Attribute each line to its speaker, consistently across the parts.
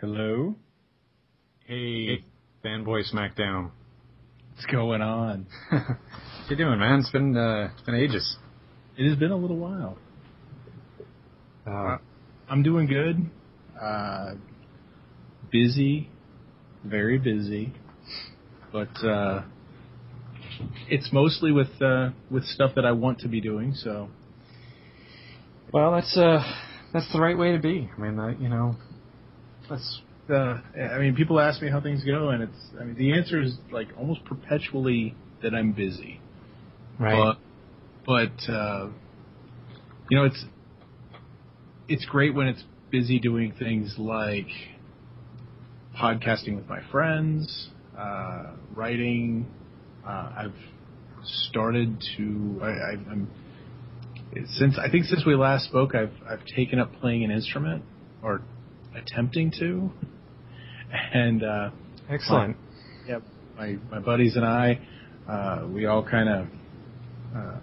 Speaker 1: Hello?
Speaker 2: Hey, fanboy SmackDown.
Speaker 1: What's going on?
Speaker 2: How you doing, man? It's been uh, it's been ages.
Speaker 1: It has been a little while.
Speaker 2: Uh,
Speaker 1: I'm doing good. Uh, busy, very busy, but uh, it's mostly with uh, with stuff that I want to be doing. So
Speaker 2: well, that's uh, that's the right way to be. I mean, uh, you know,
Speaker 1: that's. Uh, I mean, people ask me how things go, and it's. I mean, the answer is like almost perpetually that I'm busy.
Speaker 2: right.
Speaker 1: But, but uh, you know, it's it's great when it's busy doing things like podcasting with my friends, uh, writing. Uh, I've started to. I, I, I'm since I think since we last spoke, I've I've taken up playing an instrument or attempting to, and uh,
Speaker 2: Excellent.
Speaker 1: yeah, my my buddies and I, uh, we all kind of. Uh,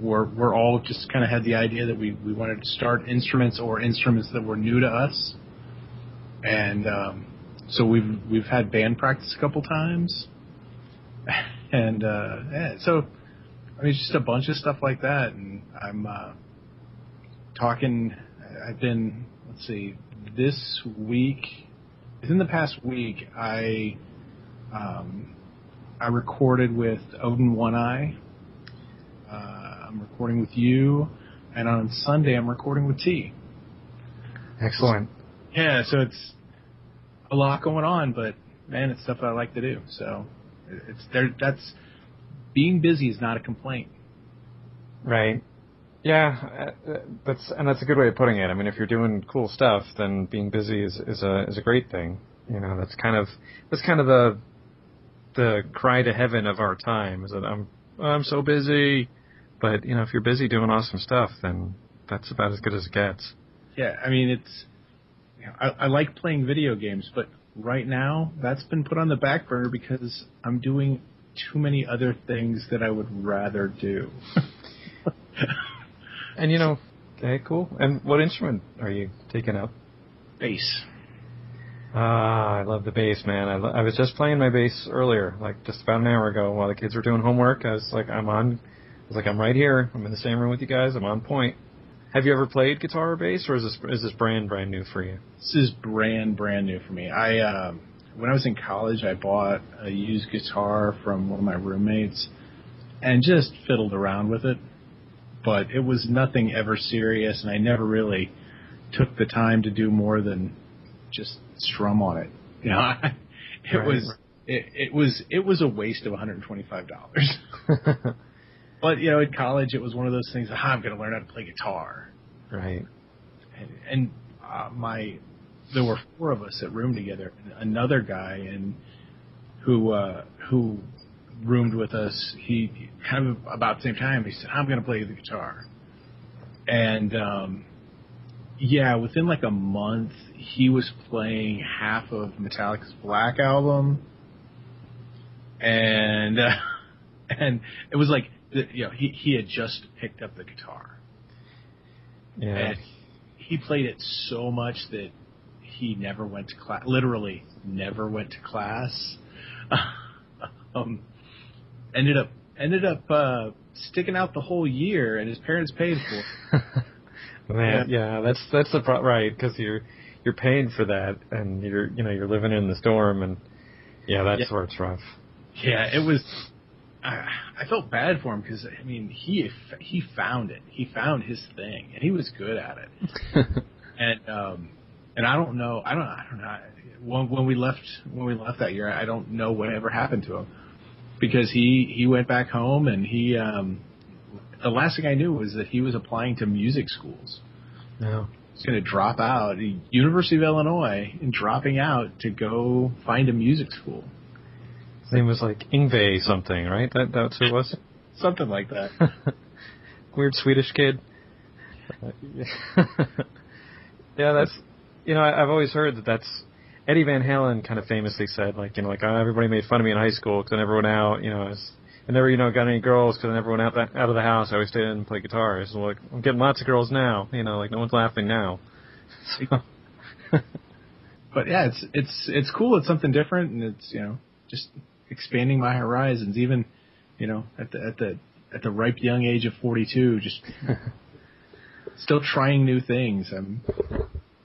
Speaker 1: we're we're all just kind of had the idea that we we wanted to start instruments or instruments that were new to us, and um, so we've we've had band practice a couple times, and uh, yeah, so I mean just a bunch of stuff like that, and I'm uh, talking. I've been let's see this week within the past week I um, I recorded with Odin One Eye. Uh, I'm recording with you, and on Sunday I'm recording with T.
Speaker 2: Excellent.
Speaker 1: Yeah, so it's a lot going on, but man, it's stuff I like to do. So it's there. That's being busy is not a complaint.
Speaker 2: Right. Yeah, uh, that's and that's a good way of putting it. I mean, if you're doing cool stuff, then being busy is is a is a great thing. You know, that's kind of that's kind of the the cry to heaven of our time is that I'm I'm so busy. But you know, if you're busy doing awesome stuff, then that's about as good as it gets.
Speaker 1: Yeah, I mean it's. You know, I, I like playing video games, but right now that's been put on the back burner because I'm doing too many other things that I would rather do.
Speaker 2: And you know, okay, cool. And what instrument are you taking up?
Speaker 1: Bass.
Speaker 2: Ah, I love the bass, man. I, lo- I was just playing my bass earlier, like just about an hour ago, while the kids were doing homework. I was like, I'm on. I was like, I'm right here. I'm in the same room with you guys. I'm on point. Have you ever played guitar or bass, or is this is this brand brand new for you?
Speaker 1: This is brand brand new for me. I um, when I was in college, I bought a used guitar from one of my roommates, and just fiddled around with it. But it was nothing ever serious, and I never really took the time to do more than just strum on it. You know, it
Speaker 2: Right.
Speaker 1: was it, it was it was a waste of 125 dollars. but you know, in college, it was one of those things. Ah, I'm going to learn how to play guitar
Speaker 2: right.
Speaker 1: and, and uh, my there were four of us that roomed together. Another guy and who uh, who roomed with us, he kind of about the same time he said, "I'm going to play the guitar," and um, yeah, within like a month, he was playing half of Metallica's Black album, and uh, and it was like you know he he had just picked up the guitar.
Speaker 2: Yeah.
Speaker 1: And he played it so much that he never went to class. Literally, never went to class. um, ended up ended up uh, sticking out the whole year, and his parents paid for. it.
Speaker 2: Man, yeah, that's that's the pro- right because you're you're paying for that, and you're you know you're living in the storm, and yeah, that's
Speaker 1: Yeah.
Speaker 2: where it's rough.
Speaker 1: Yeah, it was. I, I felt bad for him because I mean he he found it. He found his thing, and he was good at it. and um and I don't know I don't I don't know when when we left when we left that year I don't know what ever happened to him because he he went back home and he um the last thing I knew was that he was applying to music schools.
Speaker 2: no.
Speaker 1: He's going to drop out University of Illinois and dropping out to go find a music school.
Speaker 2: His name was like Yngwie something, right? That that's who it was.
Speaker 1: Something like that.
Speaker 2: Weird Swedish kid. Yeah, that's you know I, I've always heard that that's Eddie Van Halen kind of famously said like you know like oh, everybody made fun of me in high school because I never went out you know I, was, I never you know got any girls because I never went out that, out of the house I always stayed in and played guitar. So like I'm getting lots of girls now you know like no one's laughing now. So,
Speaker 1: but yeah, it's it's it's cool. It's something different, and it's you know just expanding my horizons. Even you know at the at the at the ripe young age of 42, just still trying new things. I'm,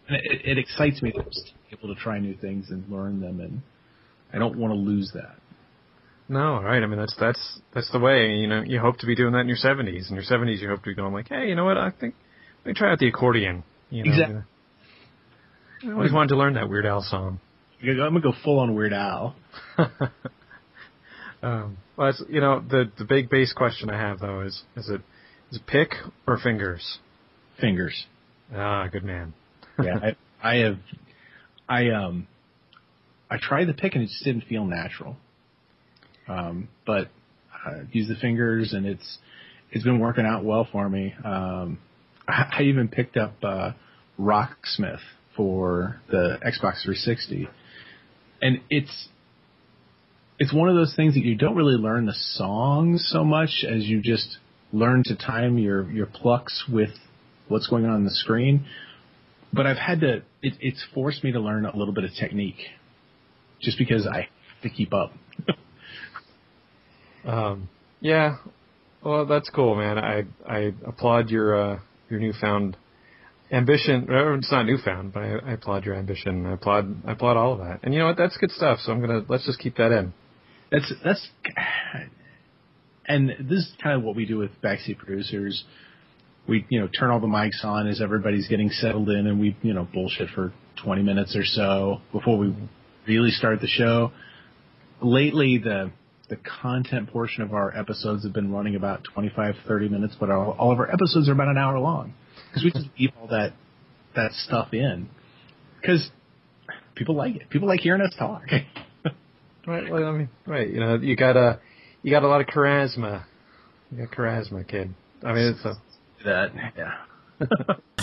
Speaker 1: and it, it excites me be able to try new things and learn them, and I don't want to lose that.
Speaker 2: No, right. I mean, that's that's that's the way. You know, you hope to be doing that in your 70s. In your 70s, you hope to be going like, hey, you know what? I think let me try out the accordion. You know,
Speaker 1: Exactly.
Speaker 2: I always wanted to learn that Weird Al song.
Speaker 1: I'm gonna go full on Weird Al.
Speaker 2: um, well, it's, you know, the the big bass question I have though is is it is it pick or fingers?
Speaker 1: Fingers.
Speaker 2: Ah, good man.
Speaker 1: Yeah, I, I have, I um, I tried the pick and it just didn't feel natural. Um, but I use the fingers and it's it's been working out well for me. Um, I, I even picked up uh, Rocksmith for the Xbox 360, and it's it's one of those things that you don't really learn the songs so much as you just learn to time your your plucks with what's going on on the screen. But I've had to it, it's forced me to learn a little bit of technique, just because I have to keep up.
Speaker 2: Um, yeah. Well, that's cool, man. I I applaud your uh, your newfound ambition. It's not newfound, but I, I applaud your ambition. I applaud I applaud all of that. And you know what? That's good stuff. So I'm gonna let's just keep that in.
Speaker 1: That's that's, and this is kind of what we do with backseat producers. We you know turn all the mics on as everybody's getting settled in, and we you know bullshit for 20 minutes or so before we really start the show. Lately, the the content portion of our episodes have been running about 25, 30 minutes, but all, all of our episodes are about an hour long because we just leave all that that stuff in because people like it. People like hearing us talk.
Speaker 2: Right. Well, I mean, right. You know, you got a you got a lot of charisma. You got charisma, kid. I mean, it's a
Speaker 1: that yeah.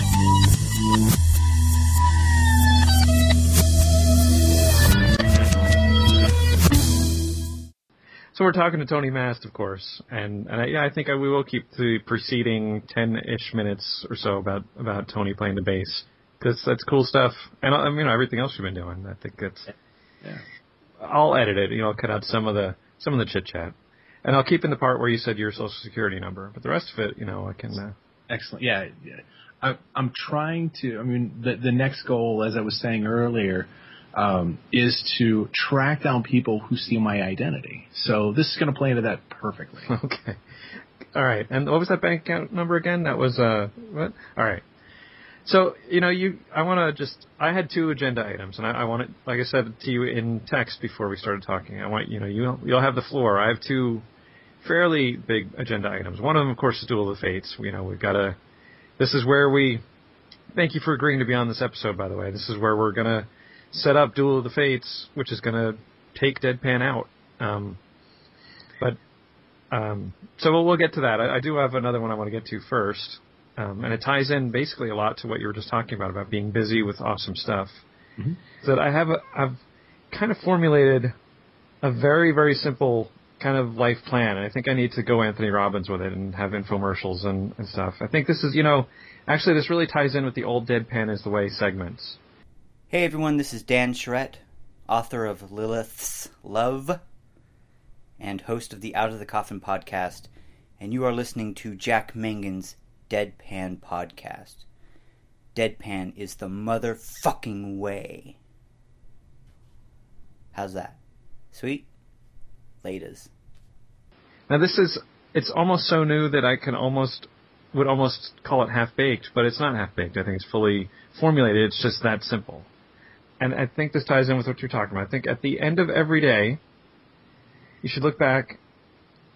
Speaker 2: So we're talking to Tony Mast, of course, and and I, yeah, I think I, we will keep the preceding ten-ish minutes or so about about Tony playing the bass because that's cool stuff, and I mean everything else you've been doing. I think it's.
Speaker 1: Yeah.
Speaker 2: I'll edit it. You know, I'll cut out some of the some of the chit chat, and I'll keep in the part where you said your social security number, but the rest of it, you know, I can. Uh,
Speaker 1: Excellent. Yeah. I, I'm trying to. I mean, the the next goal, as I was saying earlier, um, is to track down people who steal my identity. So this is going to play into that perfectly.
Speaker 2: Okay. All right. And what was that bank account number again? That was uh what? All right. So you know you I want to just I had two agenda items and I, I want it like I said to you in text before we started talking. I want you know you you'll have the floor. I have two fairly big agenda items. One of them, of course, is Duel of the Fates. You know we've got to. This is where we. Thank you for agreeing to be on this episode. By the way, this is where we're gonna set up Duel of the Fates, which is gonna take Deadpan out. Um, but um, so we'll, we'll get to that. I, I do have another one I want to get to first, um, and it ties in basically a lot to what you were just talking about about being busy with awesome stuff.
Speaker 1: Mhm.
Speaker 2: That I have a, I've kind of formulated a very very simple kind of life plan, and I think I need to go Anthony Robbins with it and have infomercials and, and stuff. I think this is you know actually this really ties in with the old Deadpan is the way segments.
Speaker 3: Hey everyone, this is Dan Charette, author of Lilith's Love and host of the Out of the Coffin podcast, and you are listening to Jack Mangan's Deadpan podcast. Deadpan is the motherfucking way. How's that? Sweet?
Speaker 2: Now this is it's almost so new that I can almost would almost call it half baked, but it's not half baked. I think it's fully formulated. It's just that simple. And I think this ties in with what you're talking about. I think at the end of every day, you should look back,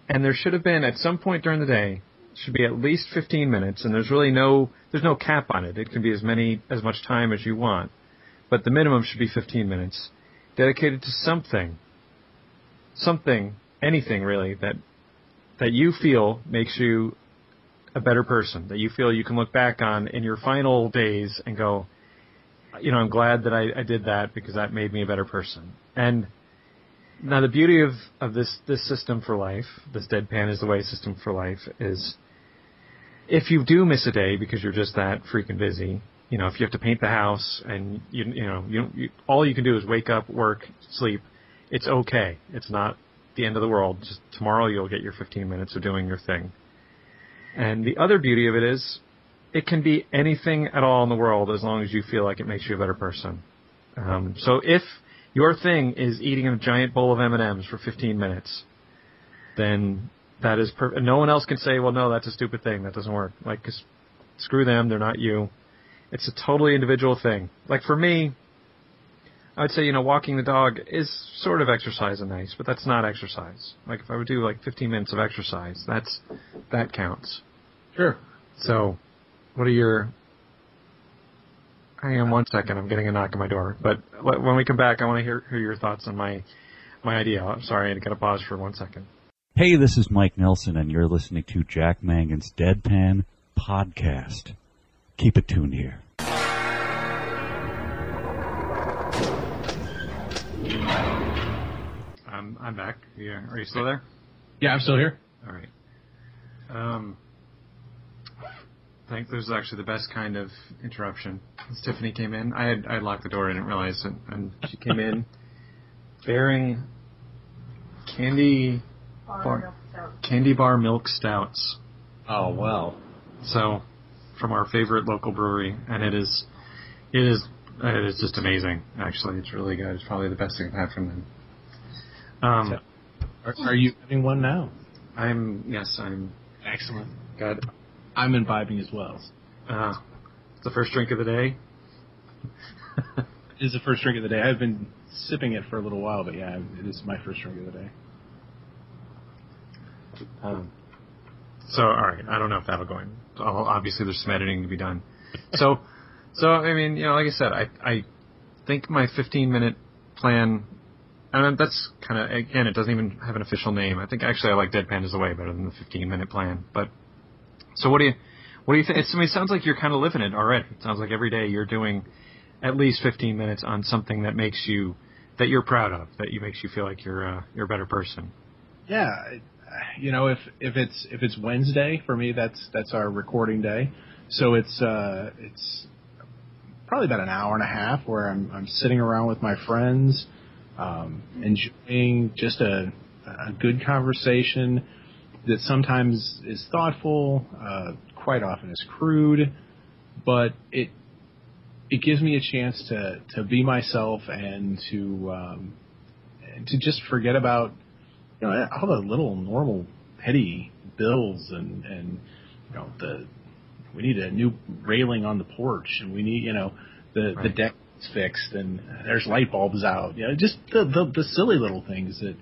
Speaker 2: and there should have been at some point during the day should be at least 15 minutes, and there's really no there's no cap on it. It can be as many as much time as you want, but the minimum should be 15 minutes dedicated to something, something, anything really that that you feel makes you a better person. That you feel you can look back on in your final days and go, you know, I'm glad that I, I did that because that made me a better person. And now the beauty of, of this, this system for life, this deadpan is the way system for life is if you do miss a day because you're just that freaking busy, you know, if you have to paint the house and you you know you, you all you can do is wake up, work, sleep, it's okay. It's not the end of the world. Just tomorrow you'll get your 15 minutes of doing your thing. And the other beauty of it is, it can be anything at all in the world as long as you feel like it makes you a better person. Um, so if your thing is eating a giant bowl of M&Ms for 15 minutes, then that is per- no one else can say, well, no, that's a stupid thing. That doesn't work. Like, cause screw them. They're not you. It's a totally individual thing. Like for me, I would say, you know, walking the dog is sort of exercise and nice, but that's not exercise. Like if I would do like 15 minutes of exercise, that's, that counts.
Speaker 1: Sure.
Speaker 2: So, what are your, hang on one second, I'm getting a knock on my door. But when we come back, I want to hear, hear your thoughts on my, my idea. I'm sorry, I got to pause for one second.
Speaker 4: Hey, this is Mike Nelson, and you're listening to Jack Mangan's Deadpan Podcast. Keep it tuned here.
Speaker 2: I'm I'm back. Yeah, are you still there?
Speaker 1: Yeah, I'm still here.
Speaker 2: All right. Um, I think this is actually the best kind of interruption. As Tiffany came in, I had I had locked the door. I didn't realize it, and she came in bearing candy bar, candy bar milk stouts.
Speaker 1: Oh well.
Speaker 2: So, from our favorite local brewery, and it is, it is, it is just amazing. Actually, it's really good. It's probably the best thing I've had from them. Um,
Speaker 1: Are, are you having one now?
Speaker 2: I'm yes, I'm
Speaker 1: Excellent.
Speaker 2: good.
Speaker 1: I'm imbibing as well.
Speaker 2: Uh, it's the first drink of the day.
Speaker 1: It is the first drink of the day. I've been sipping it for a little while, but yeah, it is my first drink of the day.
Speaker 2: Um, so, all right, I don't know if that'll go in. Obviously, there's some editing to be done. So, so I mean, you know, like I said, I I think my 15 minute plan, and that's kind of again, it doesn't even have an official name. I think actually I like Deadpan is the way better than the 15 minute plan. But so what do you what do you think? It's, I mean, it sounds like you're kind of living it already. It sounds like every day you're doing at least 15 minutes on something that makes you that you're proud of, that you makes you feel like you're uh, you're a better person.
Speaker 1: Yeah, you know, if if it's if it's Wednesday for me, that's that's our recording day. So it's uh it's probably about an hour and a half where I'm I'm sitting around with my friends, um, enjoying just a a good conversation that sometimes is thoughtful, uh, quite often is crude, but it it gives me a chance to to be myself and to um, to just forget about you know all the little normal petty bills and and you know the we need a new railing on the porch and we need you know the the deck is fixed and there's light bulbs out. You know just the the, the silly little things that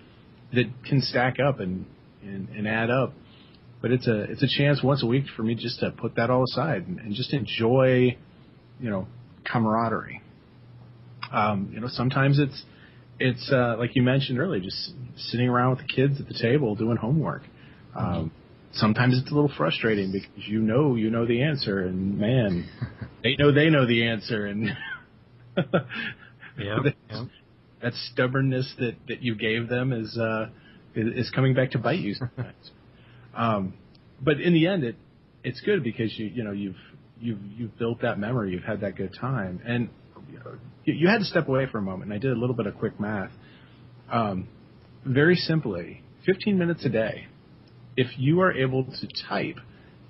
Speaker 1: that can stack up and, and and add up. But it's a it's a chance once a week for me just to put that all aside and, and just enjoy you know camaraderie. Um you know sometimes it's it's uh, like you mentioned earlier, just sitting around with the kids at the table doing homework. Um, sometimes it's a little frustrating because you know you know the answer, and man, they know they know the answer, and
Speaker 2: Yeah.
Speaker 1: that,
Speaker 2: yeah.
Speaker 1: that stubbornness that that you gave them is uh, is, is coming back to bite you sometimes. um, but in the end, it it's good because you you know you've you've you've built that memory, you've had that good time, and you, you, you had to step away for a moment. And I did a little bit of quick math. Um, very simply, 15 minutes a day. If you are able to type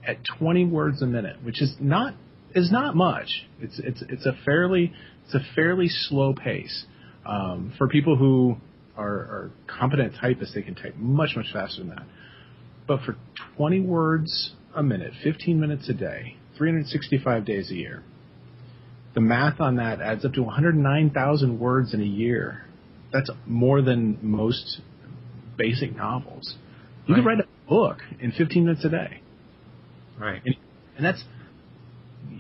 Speaker 1: at 20 words a minute, which is not is not much. It's it's it's a fairly it's a fairly slow pace. Um, for people who are, are competent typists, they can type much much faster than that. But for 20 words a minute, 15 minutes a day, 365 days a year, the math on that adds up to 109,000 words in a year. That's more than most basic novels. You could
Speaker 2: Right.
Speaker 1: write a book in 15 minutes a day
Speaker 2: Right.
Speaker 1: and that's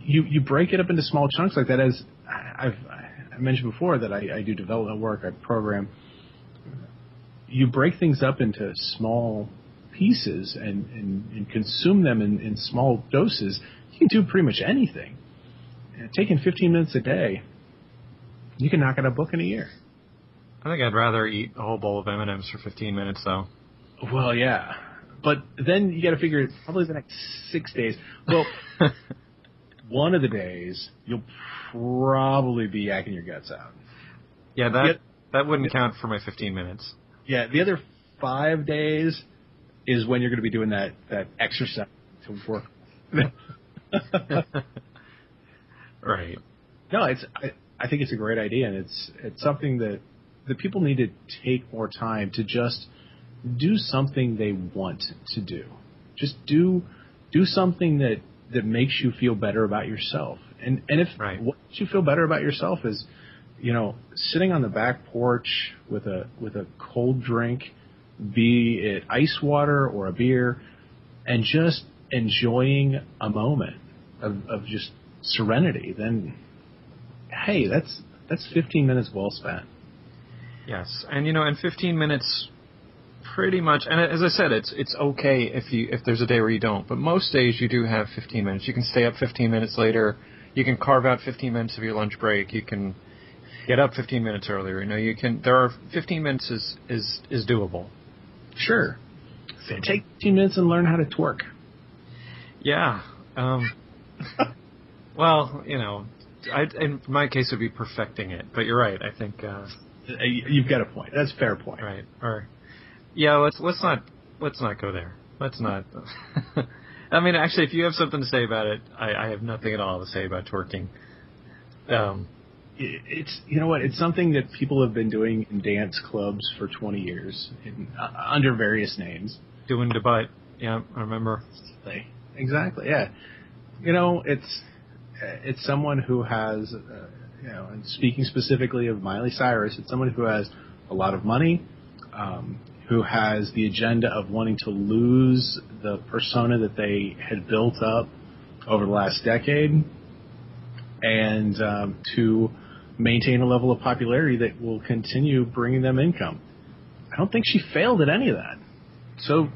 Speaker 1: you you break it up into small chunks like that as I've I mentioned before that I, I do development work I program. You break things up into small pieces and, and, and consume them in, in small doses. You can do pretty much anything. And taking 15 minutes a day you can knock out a book in a year.
Speaker 2: I think I'd rather eat a whole bowl of M&Ms for 15 minutes though.
Speaker 1: well yeah. But then you got to figure probably the next six days. Well one of the days you'll probably be yakking your guts out.
Speaker 2: Yeah, that
Speaker 1: Yep.
Speaker 2: that wouldn't count for my 15 minutes.
Speaker 1: Yeah, the other five days is when you're going to be doing that that exercise to work.
Speaker 2: Right.
Speaker 1: no, it's I, I think it's a great idea, and it's it's something that the people need to take more time to just do something they want to do. Just do do something that that makes you feel better about yourself. And and if
Speaker 2: Right.
Speaker 1: what makes you feel better about yourself is, you know, sitting on the back porch with a with a cold drink, be it ice water or a beer, and just enjoying a moment of, of just serenity, then hey, that's that's 15 minutes well spent.
Speaker 2: Yes, and you know, in 15 minutes, pretty much. And as I said, it's it's okay if you if there's a day where you don't, but most days you do have 15 minutes. You can stay up 15 minutes later. You can carve out 15 minutes of your lunch break. You can get up 15 minutes earlier. You know, you can. There are 15 minutes is is is doable.
Speaker 1: Sure. Take 15 minutes and learn how to twerk.
Speaker 2: Yeah. Um, well, you know, I, in my case, it would be perfecting it. But you're right. I think. Uh,
Speaker 1: Uh, You've got a point. That's a fair point.
Speaker 2: Right. Or yeah, let's let's not let's not go there. Let's not. I mean, actually, if you have something to say about it, I, I have nothing at all to say about twerking. Um,
Speaker 1: It- It's you know what? It's something that people have been doing in dance clubs for 20 years in, uh, under various names.
Speaker 2: doing the butt. Yeah, I remember.
Speaker 1: Exactly. Yeah. You know, it's it's someone who has, uh, you know, and speaking specifically of Miley Cyrus, it's someone who has a lot of money, um, who has the agenda of wanting to lose the persona that they had built up over the last decade, and um, to maintain a level of popularity that will continue bringing them income. I don't think she failed at any of that. So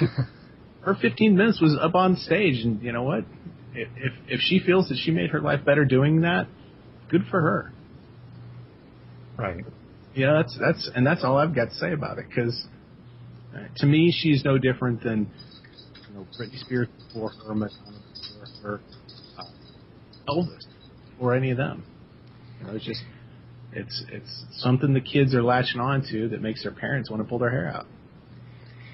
Speaker 1: her 15 minutes was up on stage, and you know what? If if, if she feels that she made her life better doing that, good for her.
Speaker 2: Right.
Speaker 1: Know, that's that's and that's all I've got to say about it. Because to me, she's no different than you know Britney Spears before her, Madonna her, uh, Elvis, or any of them. You know, it's just it's it's something the kids are latching on to that makes their parents want to pull their hair out.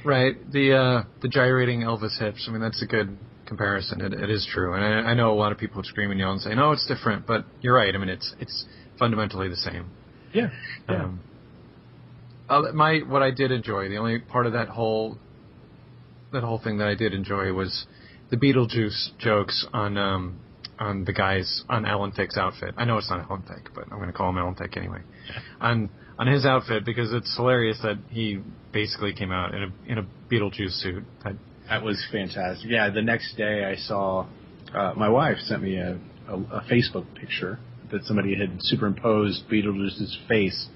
Speaker 2: Right. The uh, the gyrating Elvis hips. I mean, that's a good comparison. It, it is true, and I, I know a lot of people would scream and yell and say, "No, it's different." But you're right. I mean, it's it's fundamentally the same.
Speaker 1: Yeah,
Speaker 2: Um, uh, my what I did enjoy, the only part of that whole that whole thing that I did enjoy was the Beetlejuice jokes on um, on the guys on Alan Thicke's outfit. I know it's not Alan Thicke, but I'm going to call him Alan Thicke anyway. On on his outfit because it's hilarious that he basically came out in a in a Beetlejuice suit. That,
Speaker 1: That was fantastic. Yeah, the next day I saw uh, my wife sent me a, a, a Facebook picture that somebody had superimposed Beetlejuice's face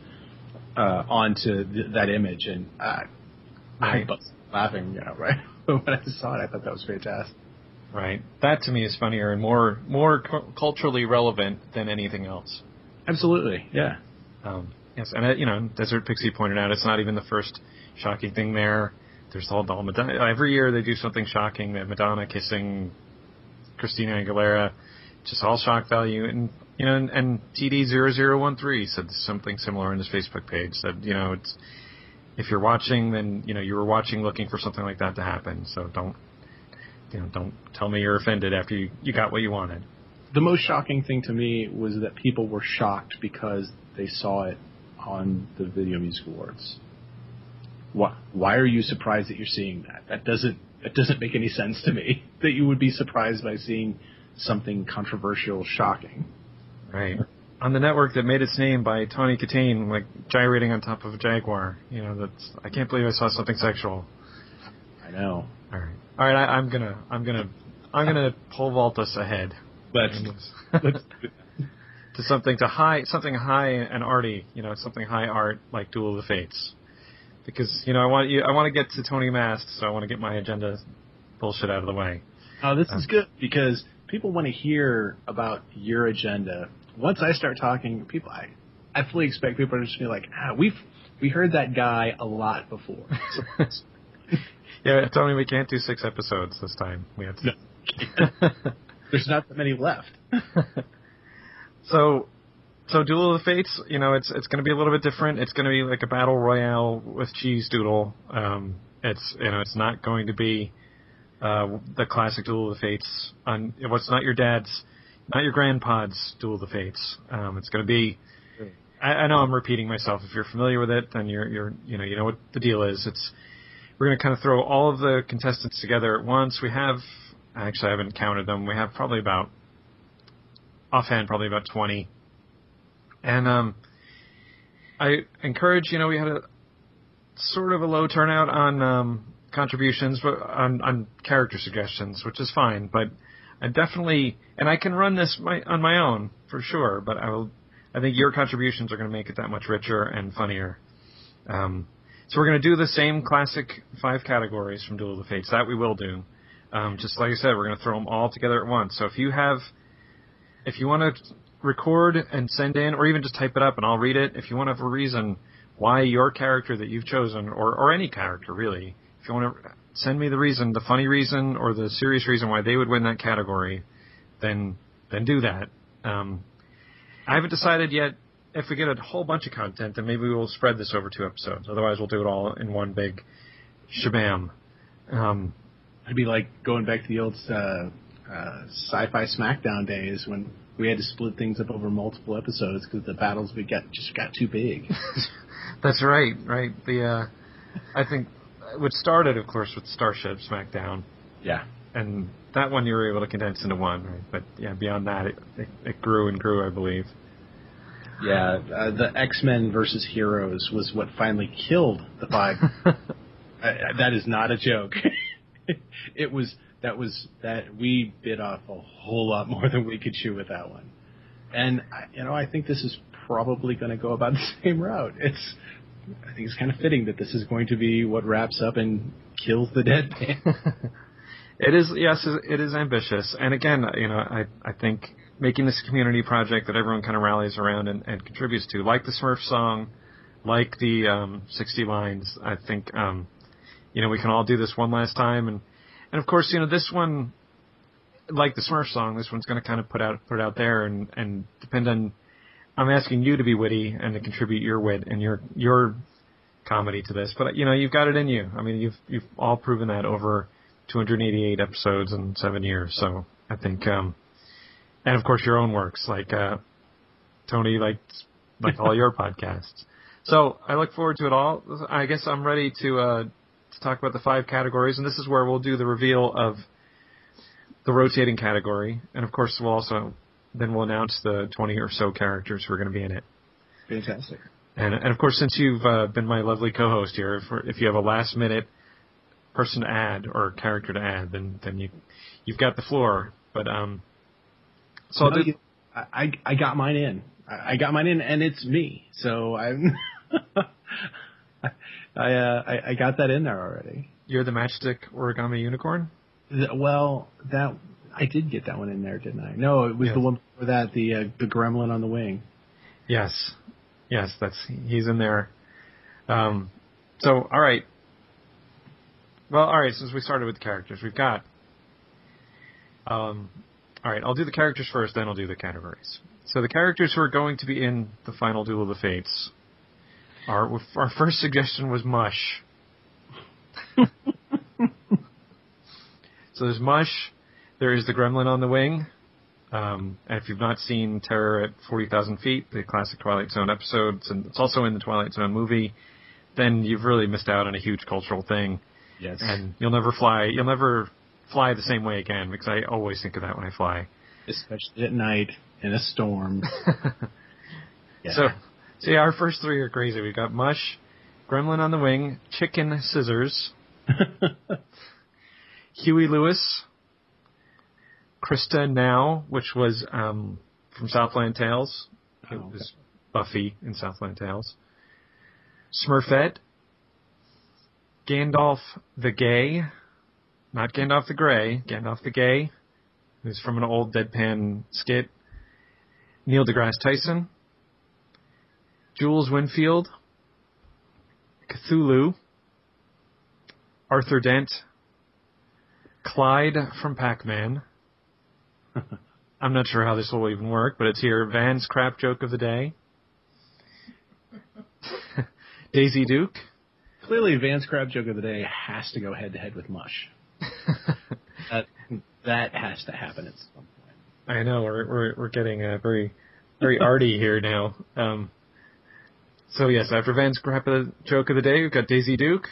Speaker 1: uh, onto th- that image, and I, I
Speaker 2: Right.
Speaker 1: busted laughing. You know, right when I saw it, I thought that was fantastic.
Speaker 2: right. That to me is funnier and more more cu- culturally relevant than anything else.
Speaker 1: Absolutely, yeah.
Speaker 2: Um, yes, and uh, you know, Desert Pixie pointed out it's not even the first shocking thing there. There's all, all Madonna. Every year they do something shocking. That Madonna kissing Christina Aguilera, just all shock value. And you know, and, and TD0013 said something similar on his Facebook page. Said you know, it's if you're watching, then you know you were watching looking for something like that to happen. So don't you know, don't tell me you're offended after you you got what you wanted.
Speaker 1: The most shocking thing to me was that people were shocked because they saw it on the Video Music Awards. Why, why are you surprised that you're seeing that? That doesn't that doesn't make any sense to me. That you would be surprised by seeing something controversial, shocking.
Speaker 2: Right. On the network that made its name by Tawny Kitaen, like gyrating on top of a jaguar. You know, that's I can't believe I saw something sexual.
Speaker 1: I know,
Speaker 2: All right. All right, I, I'm gonna I'm gonna I'm gonna pole vault us ahead
Speaker 1: but let's,
Speaker 2: to something to high something high and arty, you know, something high art like Duel of the Fates. Because, you know, I want you I want to get to Tony Mast, so I want to get my agenda bullshit out of the way.
Speaker 1: oh, this is uh. good because people want to hear about your agenda. Once I start talking, people, I, I fully expect people to just be like, ah, we've we heard that guy a lot before. So,
Speaker 2: Yeah, Tony, we can't do six episodes this time. We have to.
Speaker 1: No. There's not that many left.
Speaker 2: so, so Duel of the Fates, you know, it's it's going to be a little bit different. It's going to be like a battle royale with cheese doodle. Um, it's you know, it's not going to be uh, the classic Duel of the Fates. On what's not your dad's, not your grandpa's Duel of the Fates. Um, it's going to be. I, I know I'm repeating myself. If you're familiar with it, then you're you're you know you know what the deal is. It's we're going to kind of throw all of the contestants together at once. We have actually I haven't counted them. We have probably about offhand probably about 20. And um, I encourage you know we had a sort of a low turnout on um, contributions, but on, on character suggestions, which is fine. But I definitely, and I can run this my, on my own for sure. But I will, I think your contributions are going to make it that much richer and funnier. Um, so we're going to do the same classic five categories from Duel of the Fates. That we will do. Um, just like I said, we're going to throw them all together at once. So if you have, if you want to record and send in, or even just type it up and I'll read it. If you want to have a reason why your character that you've chosen, or, or any character really, if you want to send me the reason, the funny reason or the serious reason why they would win that category, then then do that. Um, I haven't decided yet if we get a whole bunch of content, then maybe we'll spread this over two episodes. Otherwise, we'll do it all in one big shabam. Um,
Speaker 1: It'd be like going back to the old uh, uh, sci-fi SmackDown days when we had to split things up over multiple episodes because the battles we got just got too big.
Speaker 2: That's right, right. The uh, I think which started, of course, with Starship SmackDown,
Speaker 1: yeah.
Speaker 2: and that one you were able to condense into one. Right? But yeah, beyond that, it, it, it grew and grew, I believe.
Speaker 1: Yeah, uh, the X Men versus Heroes was what finally killed the five. uh, that is not a joke. it was that was that we bit off a whole lot more than we could chew with that one, and I, you know I think this is probably going to go about the same route. It's I think it's kind of fitting that this is going to be what wraps up and kills the Deadpan.
Speaker 2: it is yes, it is ambitious, and again, you know, I I think making this a community project that everyone kind of rallies around and, and contributes to, like the Smurf song, like the um, 60 lines. I think um, you know we can all do this one last time, and and of course, you know this one, like the Smurf song, this one's going to kind of put out put out there and and depend on. I'm asking you to be witty and to contribute your wit and your your comedy to this, but you know you've got it in you. I mean, you've you've all proven that over 288 episodes in seven years. So I think. um and of course your own works like uh, Tony like like all your podcasts. So I look forward to it all. I guess I'm ready to uh, to talk about the five categories, and this is where we'll do the reveal of the rotating category, and of course we'll also then we'll announce the 20 or so characters who are going to be in it.
Speaker 1: Fantastic.
Speaker 2: And and of course since you've uh, been my lovely co-host here, if, if you have a last minute person to add or character to add, then then you you've got the floor. But um, so
Speaker 1: no, you, I I got mine in. I, I got mine in, and it's me. So I'm. I, uh, I I got that in there already.
Speaker 2: You're the matchstick origami unicorn.
Speaker 1: The, well, that I did get that one in there, didn't I? No, it was
Speaker 2: Yes.
Speaker 1: the one before that, the uh, the gremlin on the wing.
Speaker 2: Yes, yes, that's he's in there. Um, so all right. Well, all right. Since we started with the characters, we've got. Um, all right, I'll do the characters first, then I'll do the categories. So the characters who are going to be in the final Duel of the Fates are our first suggestion was Mush. so there's Mush. There is the Gremlin on the wing. Um, and if you've not seen Terror at 40,000 Feet, the classic Twilight Zone episode, and it's also in the Twilight Zone movie, then you've really missed out on a huge cultural thing.
Speaker 1: Yes.
Speaker 2: And you'll never fly, you'll never fly the same way again, because I always think of that when I fly.
Speaker 1: Especially at night in a storm. Yeah.
Speaker 2: So, yeah, our first three are crazy. We've got Mush, Gremlin on the Wing, Chicken Scissors, Huey Lewis, Krysta Now, which was um, from Southland Tales. It
Speaker 1: Oh, okay.
Speaker 2: was Buffy in Southland Tales. Smurfette, Gandalf the Gay, not Gandalf the Gray, Gandalf the Gay, who's from an old deadpan skit. Neil deGrasse Tyson, Jules Winfield, Cthulhu, Arthur Dent, Clyde from Pac-Man, I'm not sure how this will even work, but it's here. Van's crap joke of the day. Daisy Duke.
Speaker 1: Clearly, Van's crab joke of the day has to go head to head with Mush. that that has to happen at some point.
Speaker 2: I know we're we're we're getting uh, very very arty here now. Um, so yes, after Van's crap of the joke of the day, we've got Daisy Duke,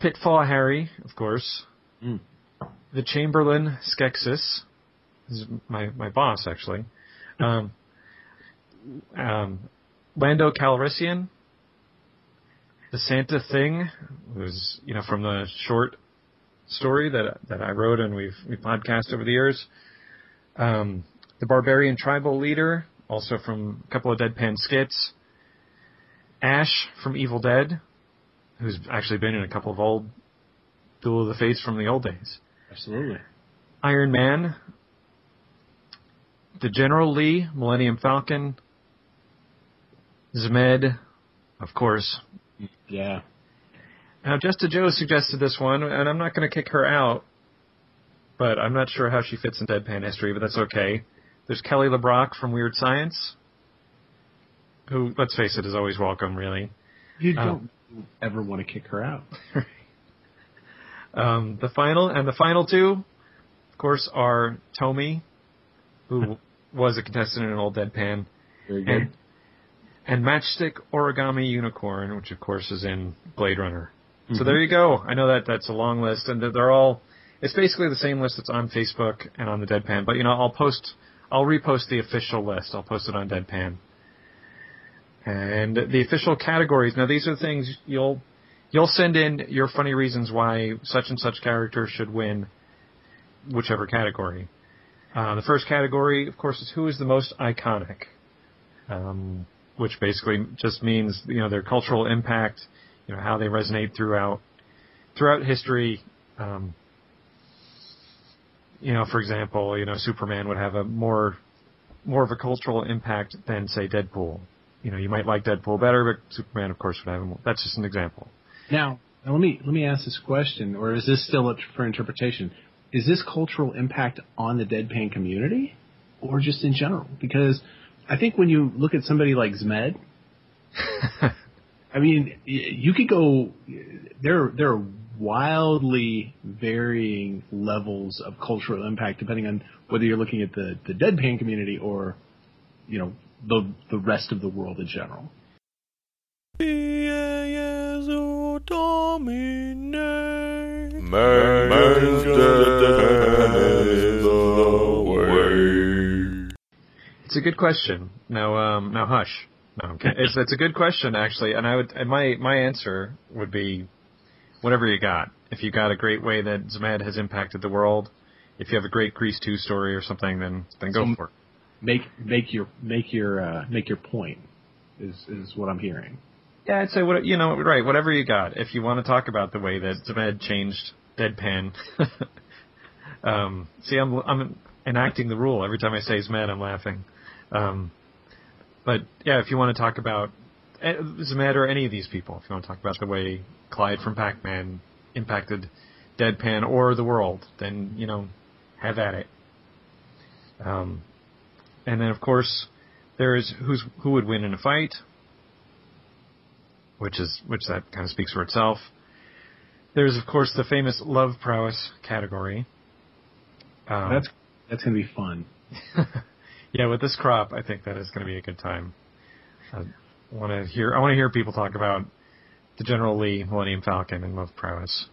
Speaker 2: Pitfall Harry, of course,
Speaker 1: Mm.
Speaker 2: the Chamberlain Skeksis. This is my my boss actually. Um, um, Lando Calrissian, the Santa Thing, was you know from the short story that that I wrote and we've we podcast over the years. Um, the Barbarian Tribal Leader, also from a couple of Deadpan skits. Ash from Evil Dead, who's actually been in a couple of old Duel of the Fates from the old days.
Speaker 1: Absolutely.
Speaker 2: Iron Man, the General Lee, Millennium Falcon, Zmed, of course.
Speaker 1: Yeah.
Speaker 2: Now, Jesta Joe suggested this one, and I'm not going to kick her out, but I'm not sure how she fits in Deadpan history, but that's okay. There's Kelly LeBrock from Weird Science, who, let's face it, is always welcome, really.
Speaker 1: You
Speaker 2: Oh.
Speaker 1: don't ever want to kick her out.
Speaker 2: Um, the final and the final two, of course, are Tomy, who was a contestant in an old Deadpan,
Speaker 1: Very good.
Speaker 2: and and Matchstick Origami Unicorn, which of course is in Blade Runner. So
Speaker 1: Mhm.
Speaker 2: there you go. I know that that's a long list, and they're- they're all. It's basically the same list that's on Facebook and on the Deadpan. But you know, I'll post, I'll repost the official list. I'll post it on Deadpan. And the official categories. Now these are things you'll you'll send in your funny reasons why such and such character should win whichever category. Uh, the first category, of course, is who is the most iconic, um, which basically just means you know their cultural impact, you know how they resonate throughout throughout history. Um, you know, for example, you know Superman would have a more more of a cultural impact than say Deadpool. You know, you might like Deadpool better, but Superman, of course, would have more. That's just an example.
Speaker 1: Now, now let me let me ask this question, or is this still up for interpretation? Is this cultural impact on the deadpan community, or just in general? Because I think when you look at somebody like Zmed, I mean, you could go. There, there are wildly varying levels of cultural impact depending on whether you're looking at the the deadpan community or, you know, the the rest of the world in general.
Speaker 5: Man's dead is the way.
Speaker 2: It's a good question. Now, um, now hush. No. It's it's a good question actually, and I would and my my answer would be whatever you got. If you got a great way that Zmed has impacted the world, if you have a great Grease two story or something, then then go
Speaker 1: So-
Speaker 2: for it.
Speaker 1: Make make your make your uh, make your point is is what I'm hearing.
Speaker 2: Yeah, I'd say what you know, right? Whatever you got. If you want to talk about the way that Zmed changed Deadpan, um, see, I'm I'm enacting the rule every time I say he's mad, I'm laughing. Um, but yeah, if you want to talk about eh, Zmed or any of these people, if you want to talk about the way Clyde from Pac-Man impacted Deadpan or the world, then you know, have at it. Um, and then of course, there's who's who would win in a fight which is which that kind of speaks for itself. There's of course the famous love prowess category. Um,
Speaker 1: That's that's gonna be fun.
Speaker 2: yeah, with this crop, I think that is going to be a good time. I want to hear I want to hear people talk about the General Lee, Millennium Falcon, and love prowess.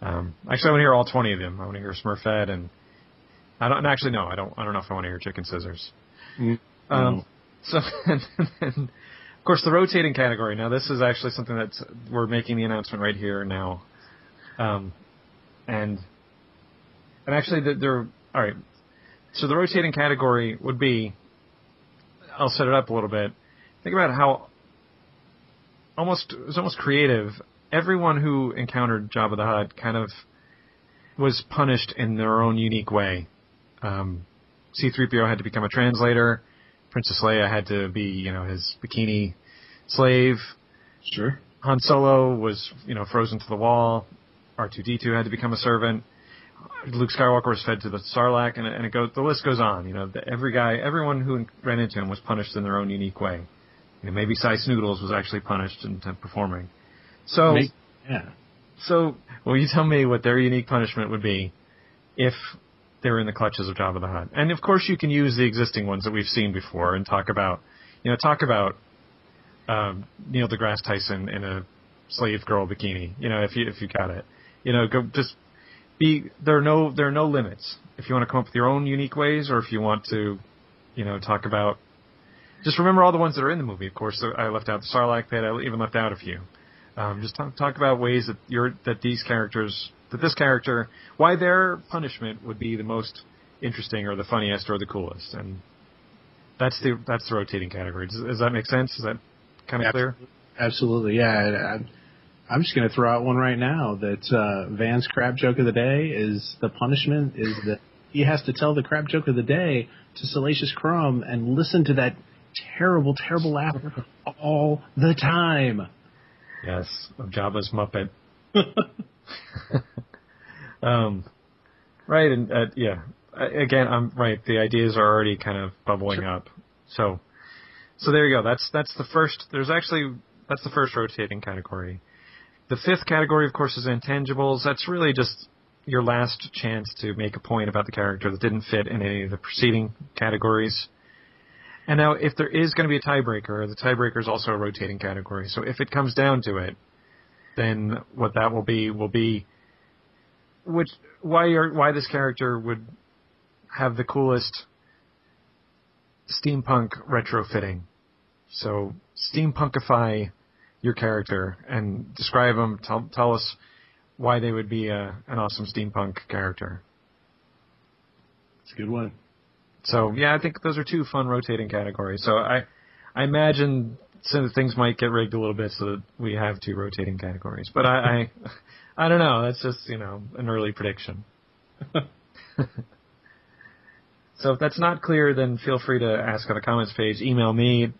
Speaker 2: Um, actually, I want to hear all 20 of them. I want to hear Smurfette and I don't and actually no, I don't. I don't know if I want to hear Chicken Scissors. Um,
Speaker 1: No.
Speaker 2: so, and then, of course, the rotating category. Now, this is actually something that we're making the announcement right here now, um, and and actually, the, there. All right. So the rotating category would be. I'll set it up a little bit. Think about how almost it was almost creative. Everyone who encountered Jabba the Hutt kind of was punished in their own unique way. Um, C-3PO had to become a translator. Princess Leia had to be, you know, his bikini slave.
Speaker 1: Sure.
Speaker 2: Han Solo was, you know, frozen to the wall. R2D2 had to become a servant. Luke Skywalker was fed to the Sarlacc, and, and it goes. The list goes on. You know, the, every guy, everyone who ran into him was punished in their own unique way. You know, maybe Sy Snootles was actually punished into performing. So,
Speaker 1: Make- yeah.
Speaker 2: so, will you tell me what their unique punishment would be if they were in the clutches of Jabba the Hutt? And of course, you can use the existing ones that we've seen before and talk about, you know, talk about um, Neil deGrasse Tyson in a slave girl bikini. You know, if you if you got it, you know, go just be. There are no there are no limits. If you want to come up with your own unique ways, or if you want to, you know, talk about. Just remember all the ones that are in the movie. Of course, I left out the Sarlacc pit. I even left out a few. Um, just talk, talk about ways that you're that these characters that this character why their punishment would be the most interesting or the funniest or the coolest and that's the that's the rotating category. Does, does that make sense? Is that kind of clear?
Speaker 1: Absolutely, yeah. I'm, just going to throw out one right now that uh, Van's crab joke of the day is the punishment is that he has to tell the crab joke of the day to Salacious Crumb and listen to that terrible, terrible laugh all the time.
Speaker 2: Yes, of Jabba's Muppet. um, right, and uh, yeah, I- again, I'm right. The ideas are already kind of bubbling up. So, so there you go. That's that's the first. There's actually that's the first rotating category. The fifth category, of course, is intangibles. That's really just your last chance to make a point about the character that didn't fit in any of the preceding categories. And now, if there is going to be a tiebreaker, the tiebreaker is also a rotating category. So if it comes down to it, then what that will be will be which why your why this character would have the coolest steampunk retrofitting. So steampunkify your character and describe them. Tell tell us why they would be a, an awesome steampunk character.
Speaker 1: It's a good one.
Speaker 2: So yeah, I think those are two fun rotating categories. So I, I imagine some things might get rigged a little bit so that we have two rotating categories. But I, I, I don't know. That's just you know an early prediction. so if that's not clear, then feel free to ask on the comments page. Email me,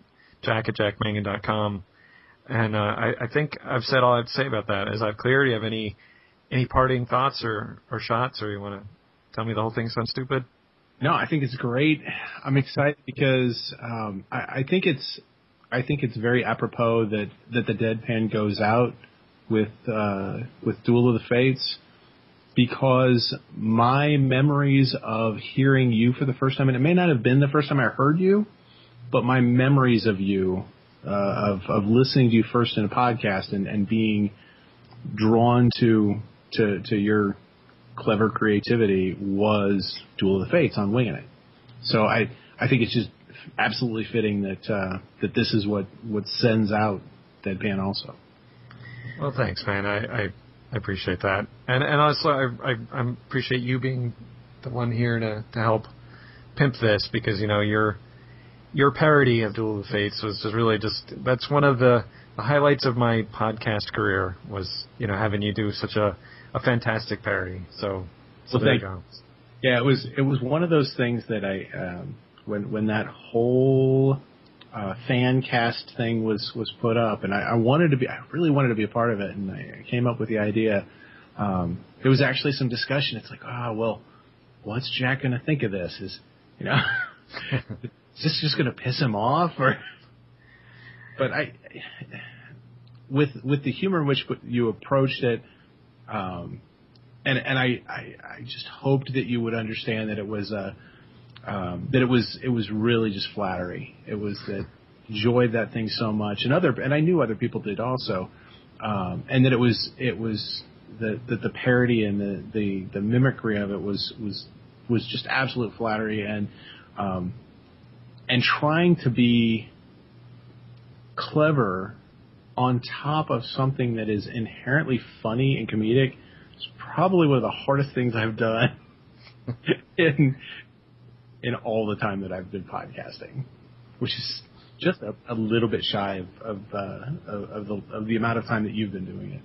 Speaker 2: jack at jackmangan.com. And uh, I, I think I've said all I have to say about that. Is that clear? Do you have any any parting thoughts or, or shots, or you want to tell me the whole thing sounds stupid?
Speaker 1: No, I think it's great. I'm excited because um, I, I think it's I think it's very apropos that that the deadpan goes out with uh, with Duel of the Fates because my memories of hearing you for the first time, and it may not have been the first time I heard you, but my memories of you, uh, of of listening to you first in a podcast and, and being drawn to to to your clever creativity was Duel of the Fates on Winging It. So I I think it's just absolutely fitting that uh, that this is what what sends out Deadpan also.
Speaker 2: Well, thanks, man. I, I, appreciate that, and and also I, I I appreciate you being the one here to to help pimp this because you know your your parody of Duel of the Fates was just really just that's one of the, the highlights of my podcast career was you know having you do such a a fantastic parody. So so
Speaker 1: Well,
Speaker 2: there you go.
Speaker 1: Yeah, it was it was one of those things that I um, when when that whole uh, fan cast thing was was put up, and I, I wanted to be I really wanted to be a part of it, and I came up with the idea. Um, there was actually some discussion. It's like, ah, well, what's Jack going to think of this? Is you know, is this just going to piss him off or? But I, with with the humor in which you approached it, um, and and I, I I just hoped that you would understand that it was a um, that it was it was really just flattery. It was that enjoyed that thing so much, and other and I knew other people did also, um, and that it was it was the that the parody and the, the the mimicry of it was was was just absolute flattery and um, and trying to be clever on top of something that is inherently funny and comedic is probably one of the hardest things I've done in in all the time that I've been podcasting, which is just a, a little bit shy of of, uh, of of the of the amount of time that you've been doing it.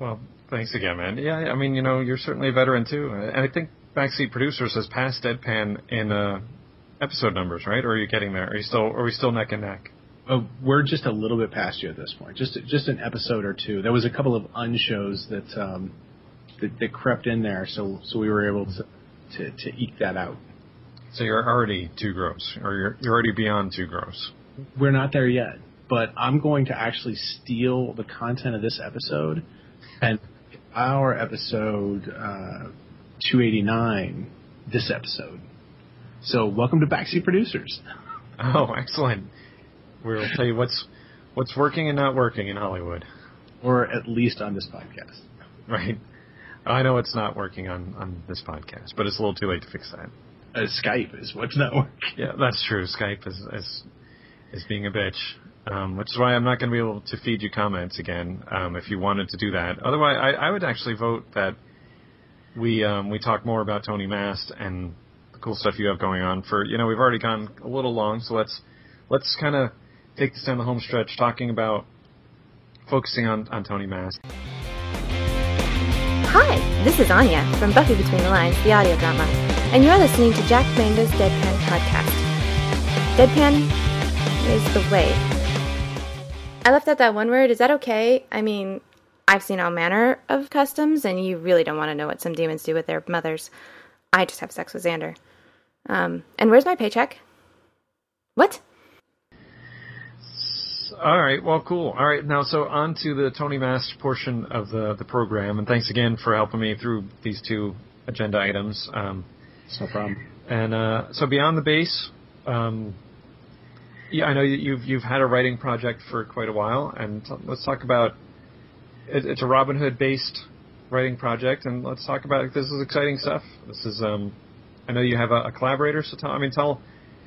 Speaker 2: Well, thanks again, man. Yeah, I mean, you know, you're certainly a veteran too, and I think Backseat Producers has passed Deadpan in uh, episode numbers, right? Or are you getting there? Are you still? Are we still neck and neck?
Speaker 1: Uh, we're just a little bit past you at this point. Just just an episode or two. There was a couple of unshows that um, that, that crept in there. So so we were able to to, to eke that out.
Speaker 2: So you're already two gross, or you're you're already beyond two gross.
Speaker 1: We're not there yet, but I'm going to actually steal the content of this episode and our episode uh, 289 this episode. So welcome to Backseat Producers.
Speaker 2: Oh, excellent. We'll tell you what's what's working and not working in Hollywood.
Speaker 1: Or at least on this podcast.
Speaker 2: Right. I know it's not working on, on this podcast, but it's a little too late to fix that.
Speaker 1: Uh, Skype is what's not working.
Speaker 2: Yeah, that's true. Skype is is, is being a bitch, um, which is why I'm not going to be able to feed you comments again. Um, if you wanted to do that, otherwise, I, I would actually vote that we um, we talk more about Tony Mast and cool stuff you have going on. For you know, we've already gone a little long, so let's let's kind of take this down the home stretch, talking about focusing on on Tony Mast.
Speaker 6: Hi, this is Anya from Buffy Between the Lines, the audio drama, and you're listening to Jack Mangan's Deadpan podcast. Deadpan is the way. I left out that one word. Is that okay? I mean, I've seen all manner of customs, and you really don't want to know what some demons do with their mothers. I just have sex with Xander. Um, and where's my paycheck? What?
Speaker 2: All right. Well, cool. All right. Now, so on to the Tony Mast portion of the the program, and thanks again for helping me through these two agenda items. Um,
Speaker 1: It's no problem.
Speaker 2: and uh, so beyond the base, um, yeah, I know you've you've had a writing project for quite a while, and t- let's talk about it, it's a Robin Hood based writing project, and let's talk about this is exciting stuff. This is um, I know you have a, a collaborator, so tell I mean tell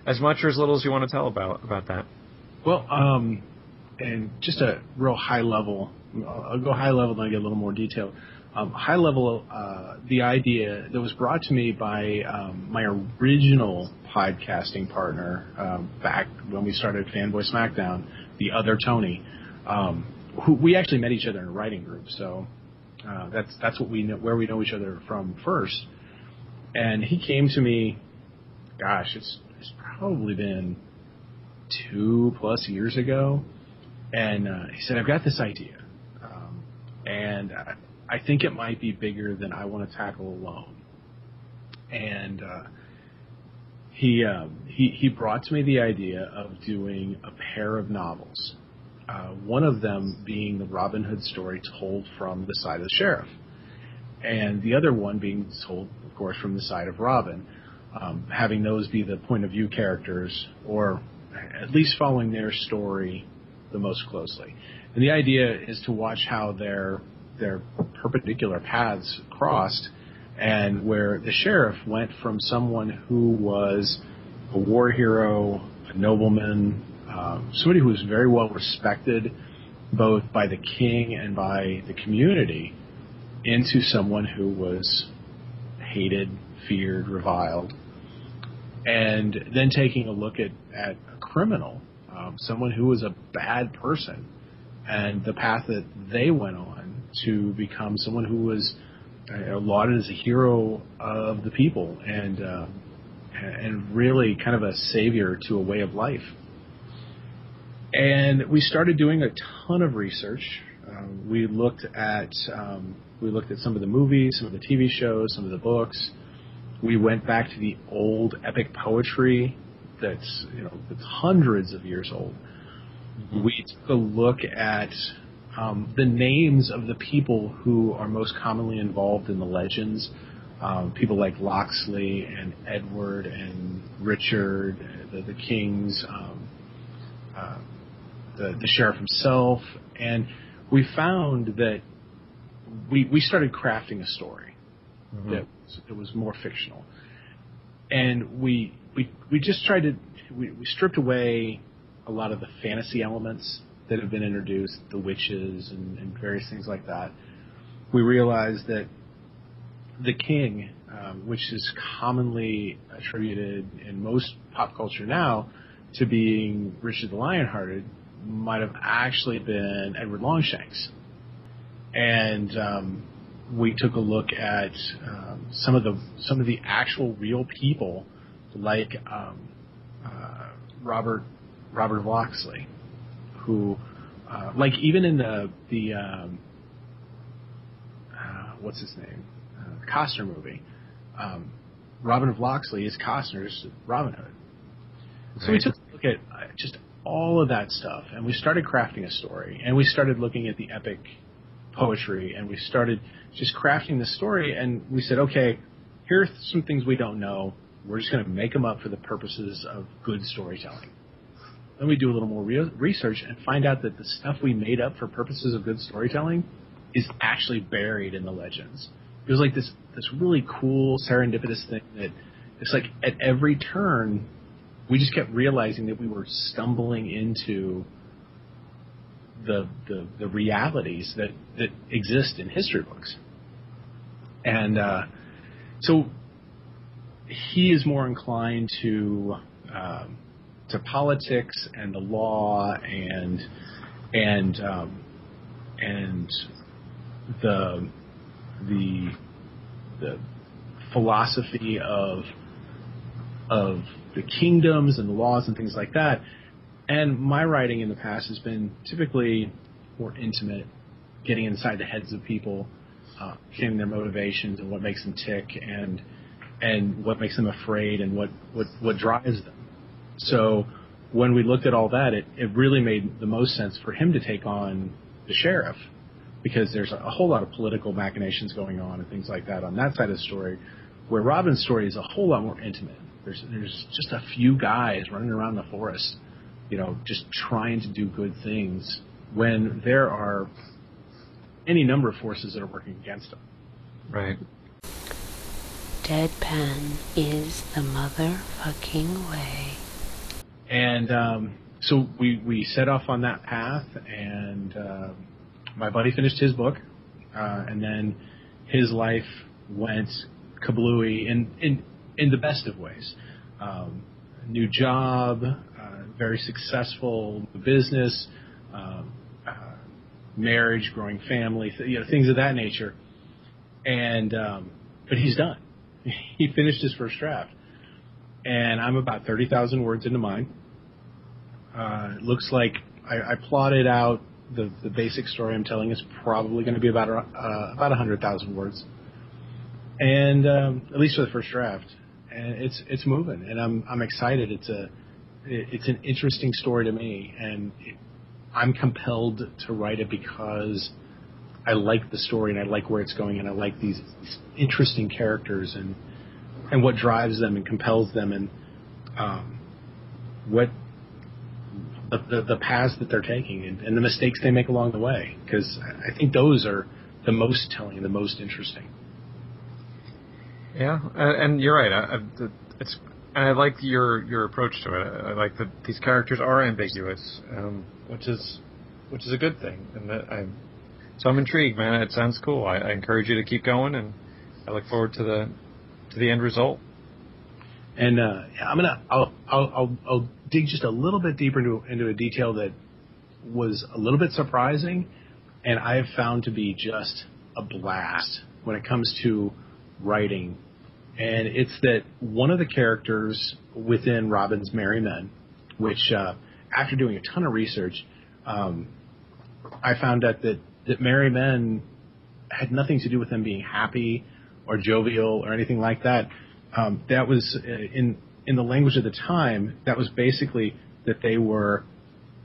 Speaker 2: as much or as little as you want to tell about about that.
Speaker 1: Well, um, and just a real high level. I'll go high level, then I get a little more detail. Um, high level, uh, the idea that was brought to me by um, my original podcasting partner um, back when we started Fanboy SmackDown, the other Tony. Um, who we actually met each other in a writing group, so uh, that's that's what we know where we know each other from first. And he came to me, gosh, it's it's probably been two plus years ago, and uh, he said, "I've got this idea, um, and I, I think it might be bigger than I want to tackle alone." And uh, he um, he he brought to me the idea of doing a pair of novels, uh, one of them being the Robin Hood story told from the side of the sheriff, and the other one being told, of course, from the side of Robin. Um, having those be the point of view characters, or at least following their story the most closely. And the idea is to watch how their their perpendicular paths crossed, and where the sheriff went from someone who was a war hero, a nobleman, um, somebody who was very well respected both by the king and by the community, into someone who was hated, feared, reviled, and then taking a look at, at a criminal, um, someone who was a bad person, and the path that they went on to become someone who was uh, lauded as a hero of the people and uh, and really kind of a savior to a way of life. And we started doing a ton of research. Um, we looked at um, we looked at some of the movies, some of the TV shows, some of the books. We went back to the old epic poetry that's you know that's hundreds of years old. We took a look at um, the names of the people who are most commonly involved in the legends. Um, people like Loxley and Edward and Richard, the, the kings, um, uh, the, the sheriff himself, and we found that we we started crafting a story that was, that was more fictional, and we we we just tried to we, we stripped away a lot of the fantasy elements that have been introduced, the witches and, and various things like that. We realized that the king, um, which is commonly attributed in most pop culture now to being Richard the Lionhearted, might have actually been Edward Longshanks. And um, we took a look at um, some of the some of the actual real people, like um, uh, Robert Robert Loxley, who, uh, like even in the the um, uh, what's his name, uh, Costner movie. Um, Robin of Locksley is Costner's Robin Hood. So we took a look at uh, just all of that stuff, and we started crafting a story, and we started looking at the epic poetry, and we started just crafting the story, and we said, okay, here are some things we don't know. We're just going to make them up for the purposes of good storytelling. Then we do a little more re- research and find out that the stuff we made up for purposes of good storytelling is actually buried in the legends. It was like this this really cool serendipitous thing that it's like at every turn we just kept realizing that we were stumbling into the the, the realities that, that exist in history books. And uh, so he is more inclined to um, to politics and the law and and um, and the the the philosophy of of the kingdoms and the laws and things like that. And my writing in the past has been typically more intimate, getting inside the heads of people, uh, getting their motivations and what makes them tick and and what makes them afraid and what, what, what drives them. So when we looked at all that, it, it really made the most sense for him to take on the sheriff because there's a whole lot of political machinations going on and things like that on that side of the story, where Robin's story is a whole lot more intimate. There's there's just a few guys running around the forest, you know, just trying to do good things when there are any number of forces that are working against them.
Speaker 2: Right.
Speaker 7: Deadpan is the motherfucking way.
Speaker 1: And um, so we we set off on that path, and uh, my buddy finished his book, uh, and then his life went kablooey in in in the best of ways. Um, new job, very successful business, um, uh, marriage, growing family, th- you know, things of that nature. And um, but he's done. He finished his first draft and I'm about 30,000 words into mine. Uh, looks like I, I plotted out the, the basic story I'm telling is probably going to be about uh, about 100,000 words, and um, at least for the first draft. And it's it's moving, and I'm I'm excited. It's a it's an interesting story to me, and it, I'm compelled to write it because I like the story and I like where it's going, and I like these, these interesting characters and and what drives them and compels them and um, what the, the, the paths that they're taking and, and the mistakes they make along the way because I think those are the most telling the most interesting.
Speaker 2: Yeah, and you're right. I, I, it's and I like your your approach to it. I, like that these characters are ambiguous, um, which is which is a good thing. And that I so I'm intrigued, man. It sounds cool. I, I encourage you to keep going, and I look forward to the to the end result.
Speaker 1: And uh, I'm gonna I'll, I'll I'll I'll dig just a little bit deeper into into a detail that was a little bit surprising, and I have found to be just a blast when it comes to writing. And it's that one of the characters within Robin's Merry Men, which uh, after doing a ton of research, um, I found out that that Merry Men had nothing to do with them being happy or jovial or anything like that. Um, that was uh, in in the language of the time. That was basically that they were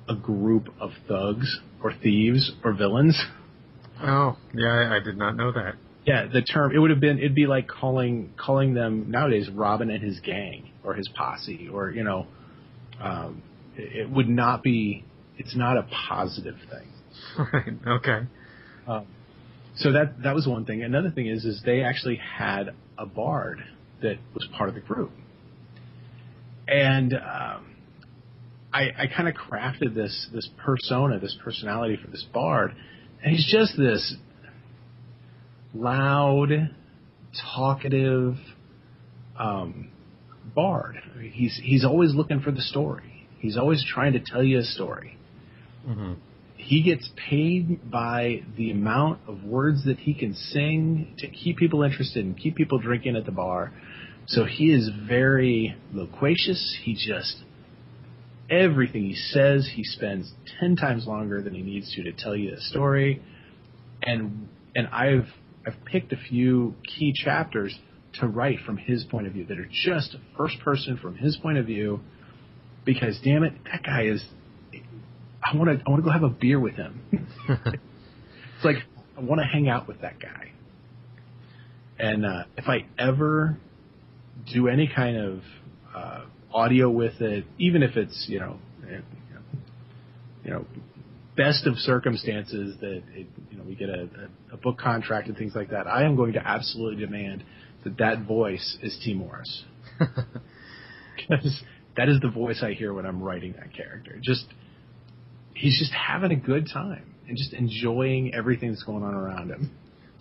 Speaker 1: a group of thugs or thieves or villains.
Speaker 2: Oh, yeah, I, I did not know that.
Speaker 1: Yeah, the term it would have been it'd be like calling calling them nowadays Robin and his gang or his posse or you know, um, it, it would not be. It's not a positive thing.
Speaker 2: right. Okay.
Speaker 1: Um, so that that was one thing. Another thing is is they actually had a bard that was part of the group, and um, I, I kind of crafted this this persona, this personality for this bard, and he's just this loud, talkative um, bard. He's he's always looking for the story. He's always trying to tell you a story
Speaker 2: hmm
Speaker 1: he gets paid by the amount of words that he can sing to keep people interested and keep people drinking at the bar. So he is very loquacious. He just everything he says, he spends ten times longer than he needs to to tell you a story. And and I've I've picked a few key chapters to write from his point of view that are just first person from his point of view because damn it that guy is I want to I want to go have a beer with him. it's like I want to hang out with that guy. And uh, if I ever do any kind of uh, audio with it, even if it's you know, you know, best of circumstances that it, you know we get a, a, a book contract and things like that, I am going to absolutely demand that that voice is T. Morris because that is the voice I hear when I'm writing that character. Just he's just having a good time and just enjoying everything that's going on around him.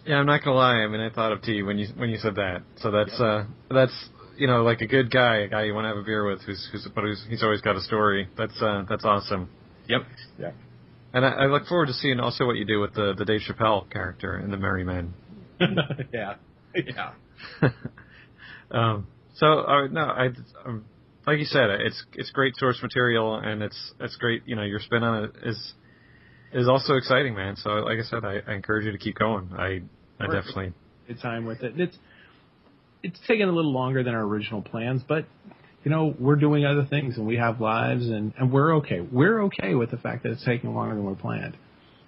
Speaker 2: Yeah, I'm not gonna lie. I mean, I thought of T when you when you said that. So that's uh that's you know like a good guy, a guy you want to have a beer with, who's who's but who's he's always got a story. That's uh that's awesome.
Speaker 1: Yep. Yeah.
Speaker 2: And I, I look forward to seeing also what you do with the the Dave Chappelle character in the Merry Men.
Speaker 1: yeah. Yeah.
Speaker 2: um. So uh, no, I um, like you said, it's it's great source material and it's it's great. You know, your spin on it is is also exciting, man. So like I said, I, I encourage you to keep going. I I definitely
Speaker 1: Good time with it. It's it's taken a little longer than our original plans, but you know we're doing other things and we have lives and and we're okay. We're okay with the fact that it's taking longer than we planned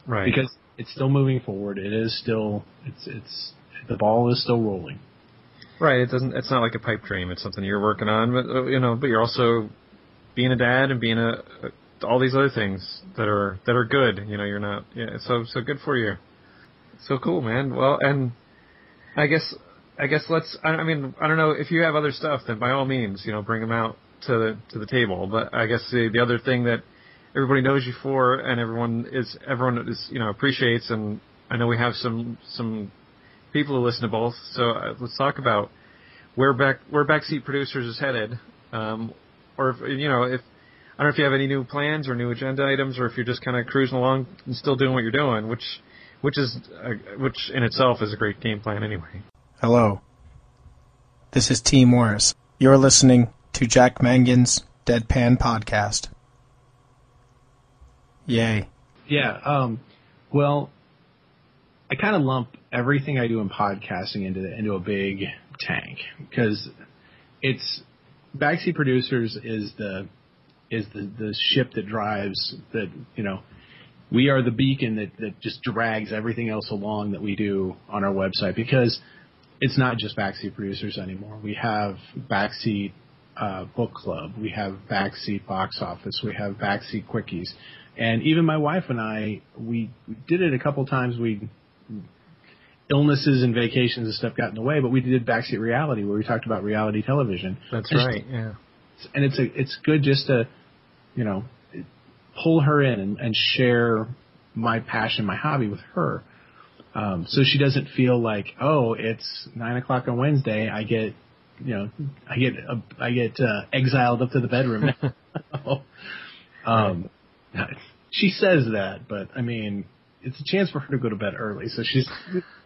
Speaker 2: right
Speaker 1: because it's still moving forward. It is still it's it's the ball is still rolling.
Speaker 2: Right. It doesn't. It's not like a pipe dream. It's something you're working on, but uh, you know, but you're also being a dad and being a, a all these other things that are that are good. You know, you're not. Yeah. So so good for you. So cool, man. Well, and I guess I guess let's. I, mean, I don't know if you have other stuff, then by all means, you know, bring them out to the to the table. But I guess the the other thing that everybody knows you for, and everyone is everyone is you know appreciates, and I know we have some some people who listen to both. So uh, let's talk about where back where backseat producers is headed, um, or if you know if I don't know if you have any new plans or new agenda items, or if you're just kind of cruising along and still doing what you're doing, which which is uh, which in itself is a great game plan anyway.
Speaker 8: Hello. This is T. Morris. You're listening to Jack Mangan's Deadpan Podcast. Yay.
Speaker 1: Yeah. Um, well, I kind of lump everything I do in podcasting into the, into a big tank because it's backseat producers is the is the the ship that drives that you know we are the beacon that that just drags everything else along that we do on our website because it's not just backseat producers anymore. We have backseat uh, book club, we have backseat box office, we have backseat quickies, and even my wife and I we, we did it a couple times. We illnesses and vacations and stuff got in the way, but we did backseat reality where we talked about reality television.
Speaker 2: That's
Speaker 1: And
Speaker 2: right. Yeah.
Speaker 1: and it's a it's good just to you know pull her in and, and share my passion, my hobby with her. Um, so she doesn't feel like, oh, it's nine o'clock on Wednesday. I get, you know, I get, uh, I get uh, exiled up to the bedroom. um, she says that, but I mean, it's a chance for her to go to bed early. So she's,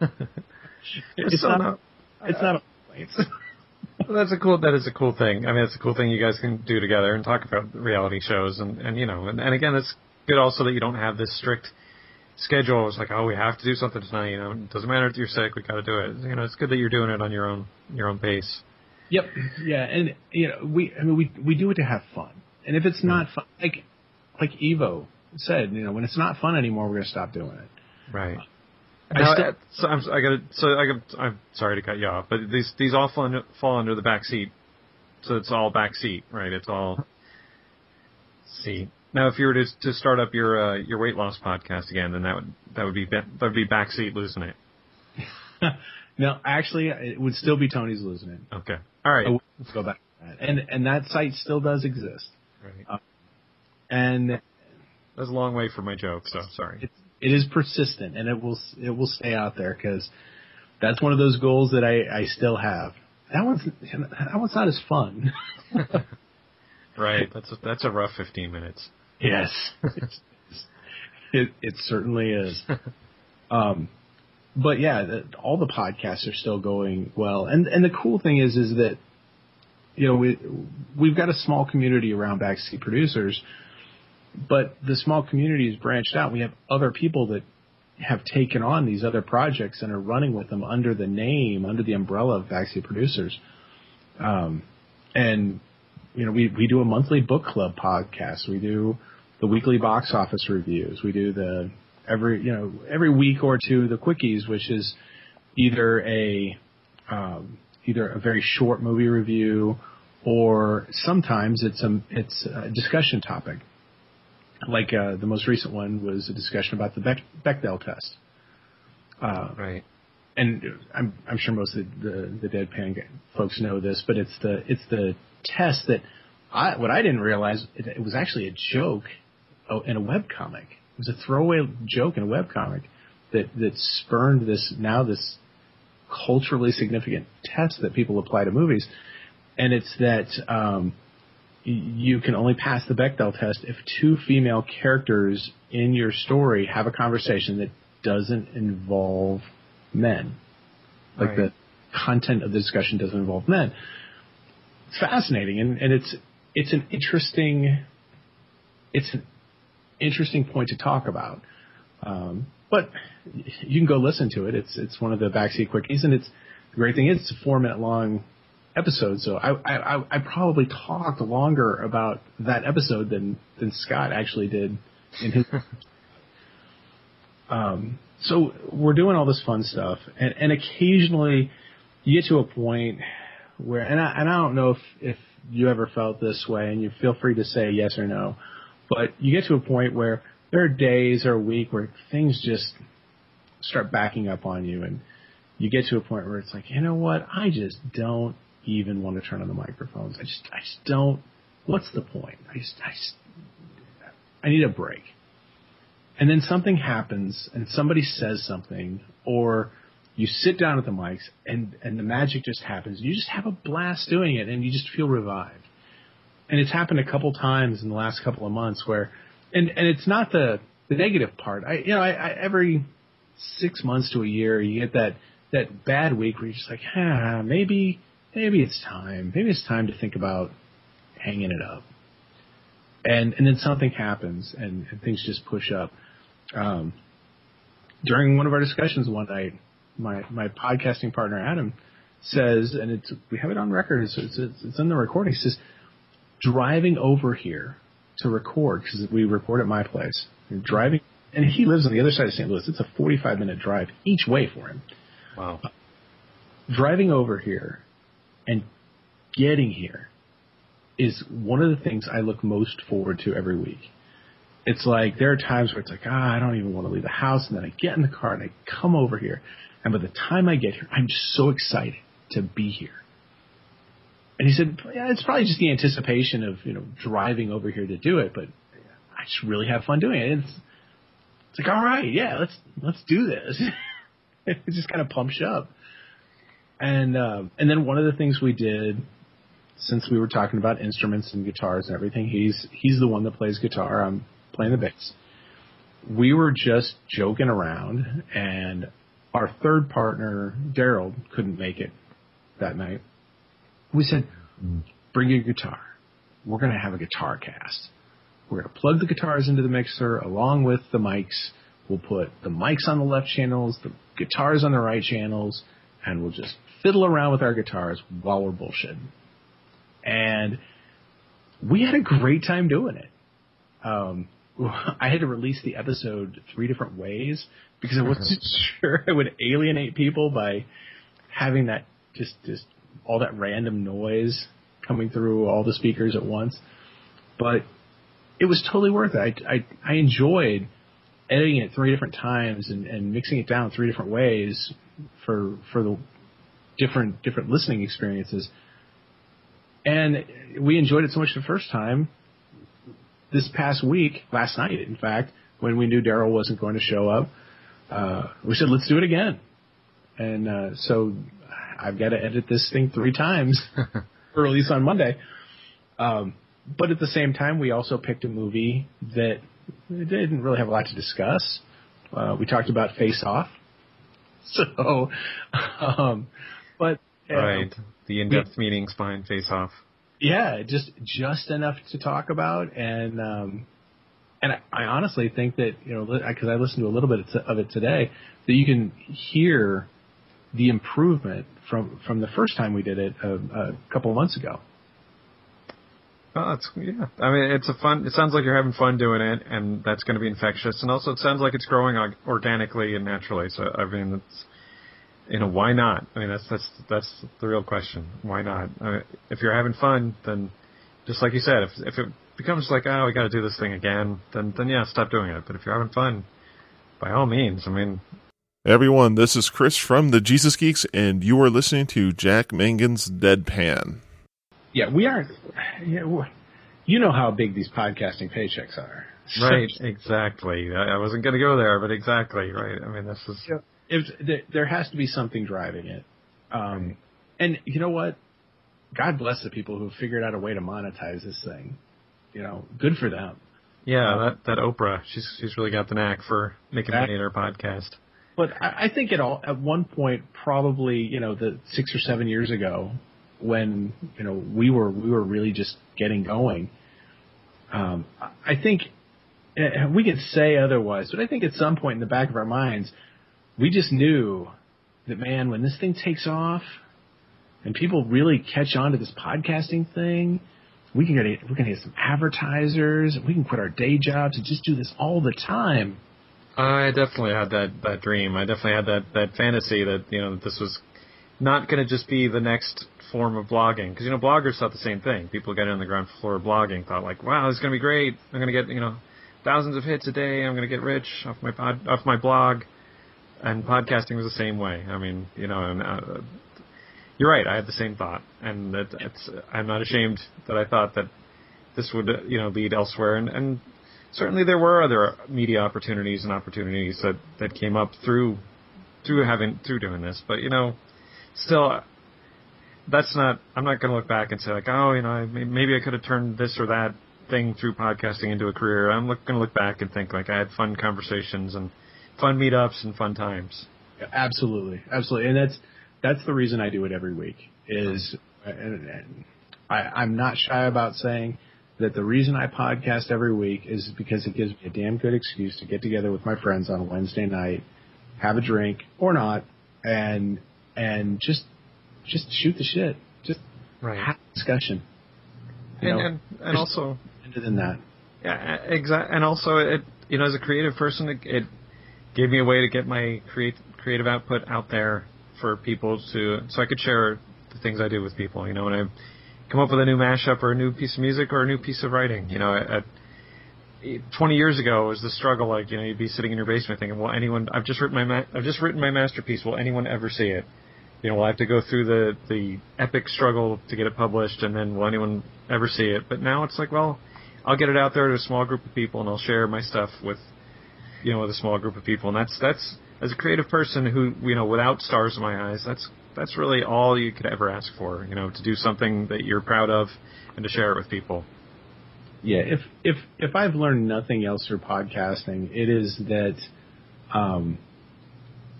Speaker 1: it's
Speaker 2: So
Speaker 1: not,
Speaker 2: no-
Speaker 1: it's not a complaint.
Speaker 2: Well, that's a cool. That is a cool thing. I mean, it's a cool thing you guys can do together and talk about reality shows and and you know and, and again, it's good also that you don't have this strict schedule. It's like, oh, we have to do something tonight. You know, it doesn't matter if you're sick. We got to do it. You know, it's good that you're doing it on your own your own pace.
Speaker 1: Yep. Yeah, and you know, we I mean we we do it to have fun. And if it's not fun, like like Evo said, you know, when it's not fun anymore, we're gonna stop doing it.
Speaker 2: Right.
Speaker 1: I
Speaker 2: Now,
Speaker 1: still-
Speaker 2: uh, so I'm, I got so I got, I'm sorry to cut you off, but these these all fall under, fall under the back seat, so it's all back seat, right? It's all seat. Now, if you were to to start up your uh, your weight loss podcast again, then that would that would be that would be back seat losing it.
Speaker 1: No, actually, it would still be Tony's losing it.
Speaker 2: Okay, all right,
Speaker 1: would go back. And and that site still does exist.
Speaker 2: right.
Speaker 1: And
Speaker 2: That's a long way for my joke, so sorry.
Speaker 1: it, it is persistent, and it will it will stay out there because that's one of those goals that I I still have. That one's that one's not as fun.
Speaker 2: Right, that's a, that's a rough 15 minutes.
Speaker 1: Yes, it it certainly is. Um, but yeah, the, all the podcasts are still going well, and and the cool thing is is that you know we we've got a small community around backseat producers, but the small community is branched out. We have other people that have taken on these other projects and are running with them under the name, under the umbrella of Backseat Producers. Um, and you know, we we do a monthly book club podcast. We do the weekly box office reviews. We do the every you know every week or two the quickies, which is either a um, either a very short movie review or sometimes it's a it's a discussion topic. Like uh, the most recent one was a discussion about the Beck, Bechdel test. Uh,
Speaker 2: Right.
Speaker 1: and I'm I'm sure most of the the deadpan folks know this, but it's the it's the test that I what I didn't realize it, it was actually a joke oh, in a web comic. It was a throwaway joke in a web comic that that spurned this now this culturally significant test that people apply to movies, and it's that um, you can only pass the Bechdel test if two female characters in your story have a conversation that doesn't involve men. Like
Speaker 2: Right.
Speaker 1: the content of the discussion doesn't involve men. Fascinating and, and it's it's an interesting it's an interesting point to talk about. Um, but you can go listen to it. It's it's one of the backseat quickies, and it's the great thing is it's a four minute long episode. So I, I I- I probably talked longer about that episode than than Scott actually did in his. um, so we're doing all this fun stuff, and and occasionally you get to a point where, and I and I don't know if if you ever felt this way, and you feel free to say yes or no, but you get to a point where there are days or a week where things just start backing up on you, and you get to a point where it's like, you know what, I just don't even want to turn on the microphones. I just I just don't. What's the point? I just I just I need a break. And then something happens, and somebody says something, or you sit down at the mics, and and the magic just happens. You just have a blast doing it, and you just feel revived. And it's happened a couple times in the last couple of months where, and and it's not the the negative part. I you know I, I every six months to a year you get that that bad week where you're just like, ah, maybe maybe it's time. Maybe it's time to think about hanging it up. And and then something happens and, and things just push up. Um, during one of our discussions one night, my my podcasting partner Adam says, and it's we have it on record. It's it's, it's, it's in the recording. He says, driving over here to record because we record at my place. And driving, and he lives on the other side of St. Louis. It's a 45 minute drive each way for him.
Speaker 2: Wow.
Speaker 1: Driving over here and getting here is one of the things I look most forward to every week. It's like there are times where it's like, ah, I don't even want to leave the house, and then I get in the car and I come over here, and by the time I get here, I'm so excited to be here. And he said, yeah, it's probably just the anticipation of you know driving over here to do it, but I just really have fun doing it. It's it's like, all right, yeah, let's let's do this. it just kind of pumps you up. And um, and then one of the things we did, since we were talking about instruments and guitars and everything, he's he's the one that plays guitar. I'm playing the bass. We were just joking around, and our third partner, Daryl, couldn't make it that night. We said, "Bring your guitar. We're going to have a guitar cast. We're going to plug the guitars into the mixer along with the mics. We'll put the mics on the left channels, the guitars on the right channels, and we'll just fiddle around with our guitars while we're bullshitting." And we had a great time doing it. Um, I had to release the episode three different ways because I wasn't sure I would alienate people by having that just just all that random noise coming through all the speakers at once. But it was totally worth it. I I, I enjoyed editing it three different times and, and mixing it down three different ways for for the different different listening experiences. And we enjoyed it so much the first time. This past week, last night, in fact, when we knew Daryl wasn't going to show up, uh, we said, let's do it again. And uh, so I've got to edit this thing three times for release on Monday. Um, but at the same time, we also picked a movie that didn't really have a lot to discuss. Uh, we talked about Face Off. So, um, but
Speaker 2: Right. The in-depth meetings behind Face Off.
Speaker 1: Yeah, just just enough to talk about, and um, and I, I honestly think that you know because I listened to a little bit of it today that you can hear the improvement from from the first time we did it a, a couple of months ago.
Speaker 2: Oh, that's yeah. I mean, it's a fun. It sounds like you're having fun doing it, and that's going to be infectious. And also, it sounds like it's growing organically and naturally. So, I mean, it's you know, why not? I mean, that's that's that's the real question. Why not? I mean, if you're having fun, then just like you said, if if it becomes like, oh, we got to do this thing again, then then yeah, stop doing it. But if you're having fun, by all means. I mean,
Speaker 5: everyone, this is Chris from the Jesus Geeks, and you are listening to Jack Mangan's Deadpan.
Speaker 1: Yeah, we are. Yeah, you know how big these podcasting paychecks are.
Speaker 2: Right, exactly. I, wasn't going to go there, but exactly right. I mean, this is.
Speaker 1: Yeah. If, there has to be something driving it, um, and you know what? God bless the people who figured out a way to monetize this thing. You know, good for them.
Speaker 2: Yeah, um, that that Oprah, she's she's really got the knack for making money in her podcast.
Speaker 1: But I, I think at all at one point, probably you know, the six or seven years ago, when you know we were we were really just getting going. Um, I think eh, we could say otherwise, but I think at some point in the back of our minds, we just knew that man, when this thing takes off, and people really catch on to this podcasting thing, we can get we're gonna get some advertisers. We can quit our day jobs and just do this all the time.
Speaker 2: I definitely had that that dream. I definitely had that that fantasy that you know that this was not going to just be the next form of blogging because you know bloggers thought the same thing. People getting on the ground floor of blogging thought like, wow, this is going to be great. I'm going to get you know thousands of hits a day. I'm going to get rich off my pod off my blog. And podcasting was the same way. I mean, you know, and uh, you're right. I had the same thought, and that it's. I'm not ashamed that I thought that this would you know lead elsewhere, and and certainly there were other media opportunities and opportunities that that came up through through having through doing this, but you know still, that's not. I'm not going to look back and say like, oh, you know, maybe I could have turned this or that thing through podcasting into a career. I'm going to look back and think like I had fun conversations and fun meetups and fun times.
Speaker 1: Yeah, absolutely, absolutely, and that's that's the reason I do it every week. Is and, and I, I'm not shy about saying that the reason I podcast every week is because it gives me a damn good excuse to get together with my friends on a Wednesday night, have a drink or not, and and just just shoot the shit. Just right. have a discussion.
Speaker 2: You and, know, and, and also
Speaker 1: than that.
Speaker 2: Yeah, exactly. And also, it you know, as a creative person, it, it gave me a way to get my create, creative output out there for people to, so I could share the things I do with people. You know, when I come up with a new mashup or a new piece of music or a new piece of writing, you know, at 20 years ago it was the struggle. Like, you know, you'd be sitting in your basement thinking, "Well, anyone? I've just written my ma- I've just written my masterpiece. Will anyone ever see it?" you know, will I have to go through the the epic struggle to get it published, and then will anyone ever see it? But now it's like, well, I'll get it out there to a small group of people, and I'll share my stuff with, you know, with a small group of people, and that's that's as a creative person who, you know, without stars in my eyes, that's that's really all you could ever ask for, you know, to do something that you're proud of and to share it with people.
Speaker 1: Yeah, if if if I've learned nothing else through podcasting, it is that um,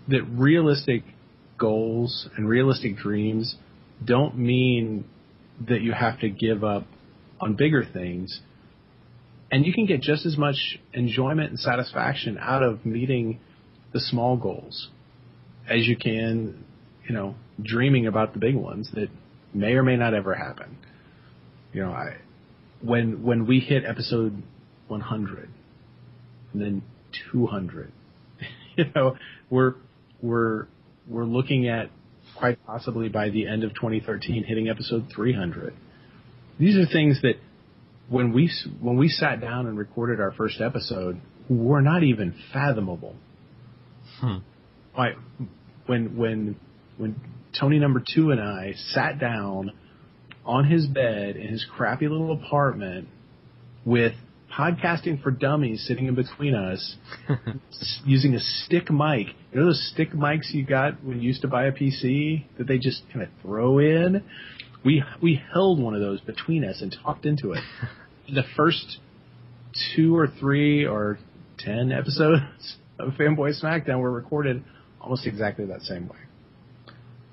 Speaker 1: that realistic goals and realistic dreams don't mean that you have to give up on bigger things. And you can get just as much enjoyment and satisfaction out of meeting the small goals as you can, you know, dreaming about the big ones that may or may not ever happen. You know, I when when we hit episode 100 and then 200, you know, we're we're we're looking at quite possibly by the end of 2013 hitting episode 300. These are things that when we when we sat down and recorded our first episode were not even fathomable.
Speaker 2: Hmm.
Speaker 1: Like when when when Tony number 2 and I sat down on his bed in his crappy little apartment with podcasting for dummies sitting in between us using a stick mic. You know those stick mics you got when you used to buy a PC that they just kind of throw in? We we held one of those between us and talked into it. the first two or three or ten episodes of Fanboy SmackDown were recorded almost exactly that same way.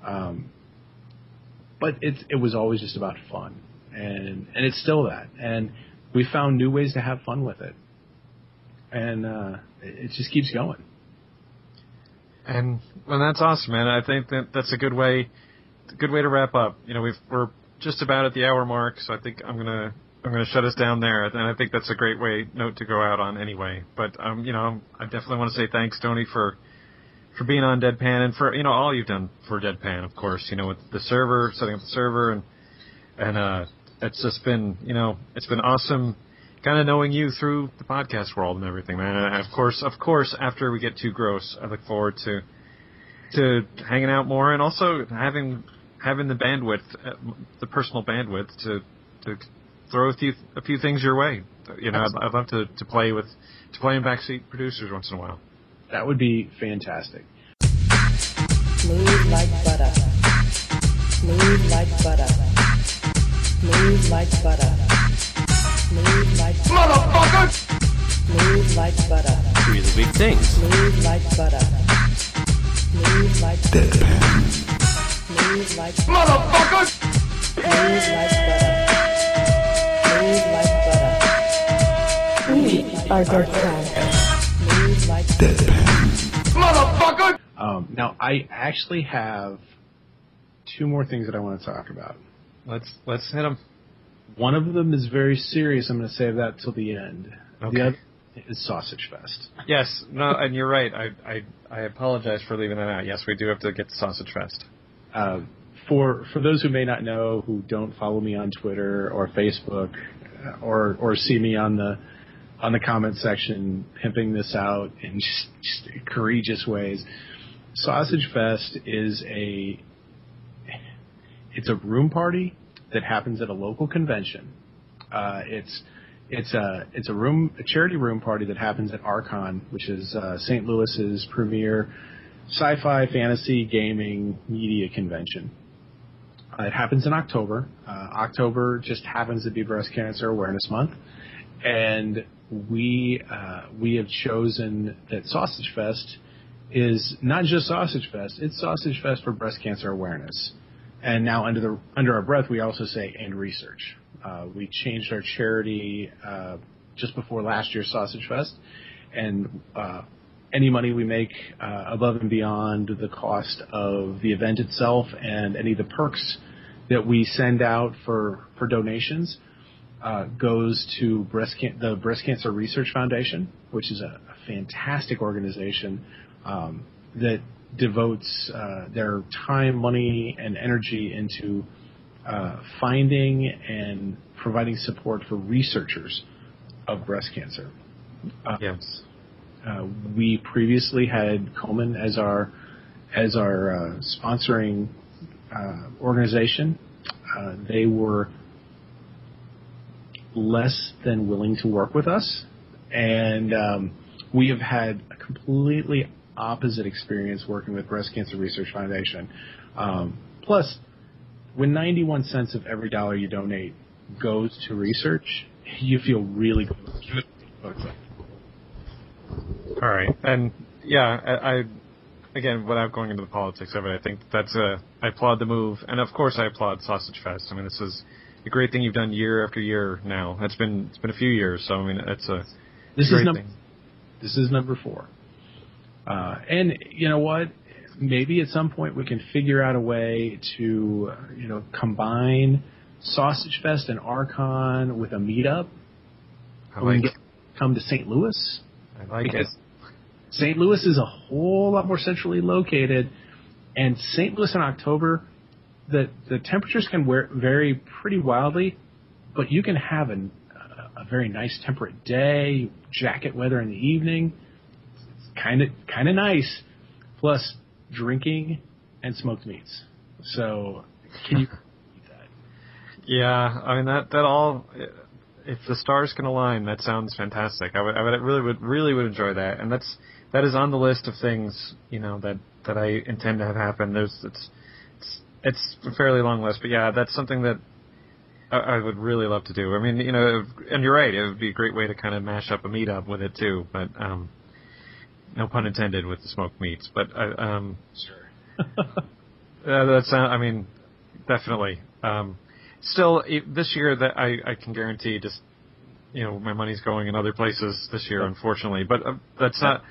Speaker 1: Um, but it it was always just about fun, and and it's still that. And we found new ways to have fun with it. and uh, it it just keeps going.
Speaker 2: And well, that's awesome, man. I think that that's a good way, good way to wrap up. You know, we've, we're just about at the hour mark, so I think I'm gonna I'm gonna shut us down there. And I think that's a great way note to go out on anyway. But um, you know, I definitely want to say thanks, Tony, for for being on Deadpan and for you know all you've done for Deadpan, of course. You know, with the server, setting up the server, and and uh, it's just been you know it's been awesome kind of knowing you through the podcast world and everything, man. And of course, of course, after we get two gross, I look forward to to hanging out more and also having having the bandwidth, uh, the personal bandwidth to to throw a few a few things your way. You know, I'd, I'd love to to play with to play in backseat producers once in a while.
Speaker 1: That would be fantastic.
Speaker 9: Smooth like butter. Smooth like butter. Smooth like butter. Smooth like Motherfucker! Smooth like butter.
Speaker 10: Really big things.
Speaker 9: Smooth like butter. Smooth like
Speaker 11: Deadpan.
Speaker 9: Smooth like
Speaker 11: Motherfucker!
Speaker 9: Smooth like butter. Smooth like butter. We are Deadpan. Smooth like
Speaker 11: Deadpan.
Speaker 5: Motherfucker!
Speaker 1: Um, now, I actually have two more things that I want to talk about.
Speaker 2: Let's let's hit them.
Speaker 1: One of them is very serious. I'm going to save that till the end.
Speaker 2: Okay.
Speaker 1: The other is Sausage Fest.
Speaker 2: Yes, no, and you're right. I I I apologize for leaving that out. Yes, we do have to get to Sausage Fest.
Speaker 1: Uh, for for those who may not know, who don't follow me on Twitter or Facebook, uh, or or see me on the on the comment section pimping this out in just, just egregious ways, Sausage Fest is a it's a room party that happens at a local convention. Uh, it's it's a it's a room a charity room party that happens at Archon, which is uh, St. Louis's premier sci-fi, fantasy, gaming, media convention. Uh, it happens in October. Uh, October just happens to be Breast Cancer Awareness Month, and we uh, we have chosen that Sausage Fest is not just Sausage Fest; it's Sausage Fest for breast cancer awareness. And now under the under our breath, we also say and research. Uh, we changed our charity uh, just before last year's Sausage Fest, and uh, any money we make above and beyond the cost of the event itself and any of the perks that we send out for for donations goes to breast can- the Breast Cancer Research Foundation, which is a, a fantastic organization um, that devotes their time, money, and energy into uh, finding and providing support for researchers of breast cancer. Uh,
Speaker 2: Yes.
Speaker 1: uh, we previously had Komen as our as our uh, sponsoring uh, organization. Uh, they were less than willing to work with us, and um, we have had a completely opposite experience working with Breast Cancer Research Foundation. Um, plus, when 91 cents of every dollar you donate goes to research, you feel really good.
Speaker 2: All right, and yeah, I, I again, without going into the politics of it, I think that's a I applaud the move, and of course I applaud Sausage Fest. I mean, this is a great thing you've done year after year now. It's been it's been a few years, so I mean, it's a
Speaker 1: This
Speaker 2: great
Speaker 1: is number
Speaker 2: thing.
Speaker 1: this is number four. Uh, and you know what? Maybe at some point we can figure out a way to you know combine Sausage Fest and Archon with a meetup.
Speaker 2: I like
Speaker 1: get, come to St. Louis.
Speaker 2: I like it.
Speaker 1: St. Louis is a whole lot more centrally located, and St. Louis in October, the the temperatures can wear, vary pretty wildly, but you can have an, a, a very nice temperate day, jacket weather in the evening. It's kind of kind of nice, plus drinking and smoked meats. So, can you? Eat that?
Speaker 2: Yeah, I mean that that all. If the stars can align, that sounds fantastic. I would, I would really would really would enjoy that, and that's that is on the list of things you know that that I intend to have happen. There's it's it's it's a fairly long list, but yeah, that's something that I, I would really love to do. I mean, you know, and you're right, it would be a great way to kind of mash up a meetup with it too. But um, no pun intended with the smoked meats. But I, um,
Speaker 1: Sure.
Speaker 2: uh, that's uh, I mean, definitely. Um, still, this year that I, I can guarantee just you know my money's going in other places this year, unfortunately. But uh, that's not.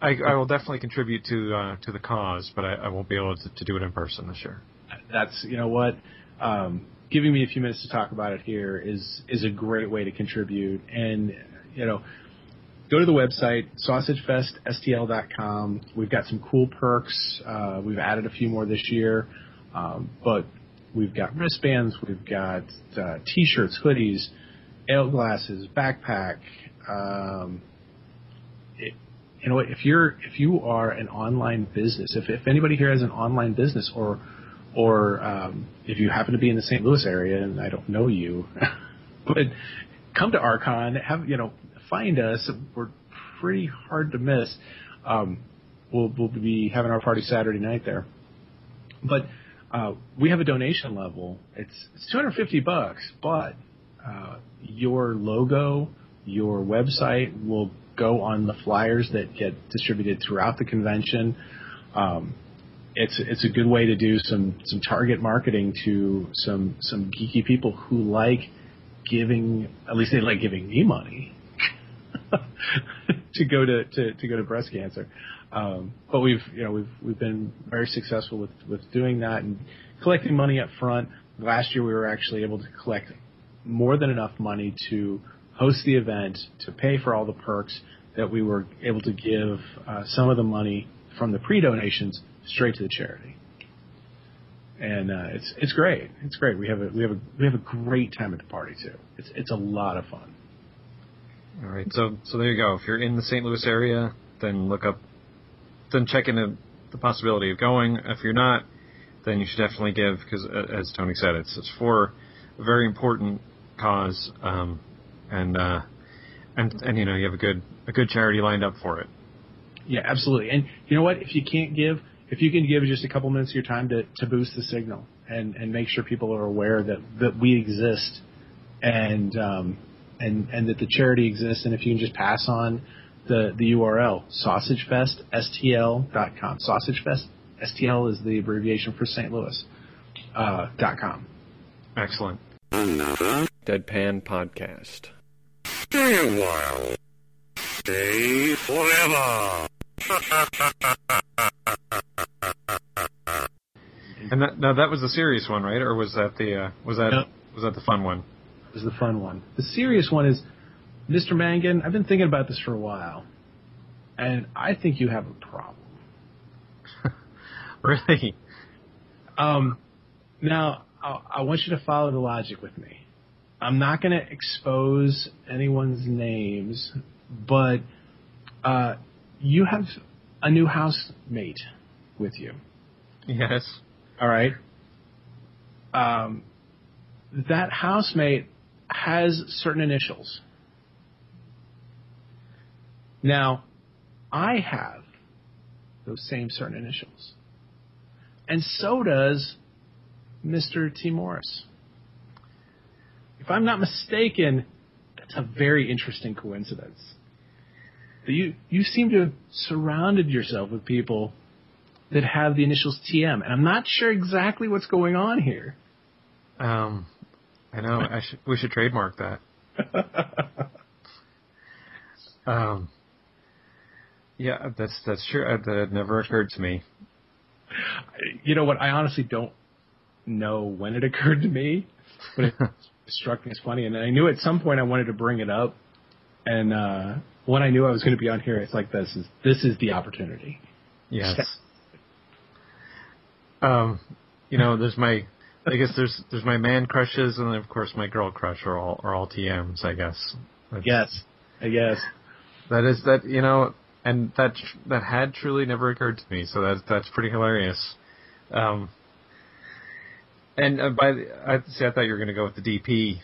Speaker 2: I, I will definitely contribute to uh, to the cause, but I, I won't be able to, to do it in person this year.
Speaker 1: That's you know what. Um, giving me a few minutes to talk about it here is is a great way to contribute, and you know go to the website sausagefeststl.com. We've got some cool perks. Uh, we've added a few more this year, um, but we've got wristbands, we've got uh, t-shirts, hoodies, ale glasses, backpack. Um, it, you know, if you're if you are an online business, if if anybody here has an online business, or or um, if you happen to be in the St. Louis area and I don't know you, but come to Archon, have you know find us. We're pretty hard to miss. Um, we'll, we'll be having our party Saturday night there. But uh, we have a donation level. It's, it's 250 bucks, but uh, your logo, your website will go on the flyers that get distributed throughout the convention. Um, it's it's a good way to do some some target marketing to some some geeky people who like giving at least they like giving me money to go to, to, to go to breast cancer. Um, but we've you know we've we've been very successful with with doing that and collecting money up front. Last year we were actually able to collect more than enough money to host the event, to pay for all the perks that we were able to give uh, some of the money from the pre-donations straight to the charity. And uh, it's it's great. It's great. We have a we have a we have a great time at the party too. It's it's a lot of fun.
Speaker 2: All right, so so there you go. If you're in the St. Louis area, then look up, then check into the possibility of going. If you're not, then you should definitely give because, as Tony said, it's it's for a very important cause, um, and uh, and and you know you have a good a good charity lined up for it.
Speaker 1: Yeah, absolutely. And you know what? If you can't give, if you can give just a couple minutes of your time to to boost the signal and and make sure people are aware that that we exist and um, and and that the charity exists. And if you can just pass on the the URL sausagefeststl.com. Sausagefest STL is the abbreviation for St. Louis uh, dot com.
Speaker 2: Excellent. Deadpan podcast.
Speaker 10: Stay a while. Stay forever.
Speaker 2: And that, now that was the serious one, right? Or was that the uh, was that
Speaker 1: No.
Speaker 2: was that the fun one?
Speaker 1: Is the fun one. The serious one is, Mr. Mangan, I've been thinking about this for a while, and I think you have a problem.
Speaker 2: Really?
Speaker 1: Um, now, I, I want you to follow the logic with me. I'm not going to expose anyone's names, but uh, you have a new housemate with you.
Speaker 2: Yes.
Speaker 1: All right. Um, that housemate has certain initials. Now, I have those same certain initials. And so does Mr. T. Morris. If I'm not mistaken, that's a very interesting coincidence. You, you seem to have surrounded yourself with people that have the initials TM, and I'm not sure exactly what's going on here.
Speaker 2: Um, I know. I should. We should trademark that. Um. Yeah, that's that's true. Uh, That never occurred to me.
Speaker 1: you know what? I honestly don't know when it occurred to me, but it struck me as funny, and I knew at some point I wanted to bring it up. And uh, when I knew I was going to be on here, it's like this is this is the opportunity.
Speaker 2: Yes. Um, you know, there's my. I guess there's there's my man crushes, and then of course my girl crush are all are all TMs. I guess. That's-
Speaker 1: Yes, I guess.
Speaker 2: That is that you know, and that that had truly never occurred to me. So that's that's pretty hilarious. Um, and uh, by the, I see, I thought you were going to go with the DP.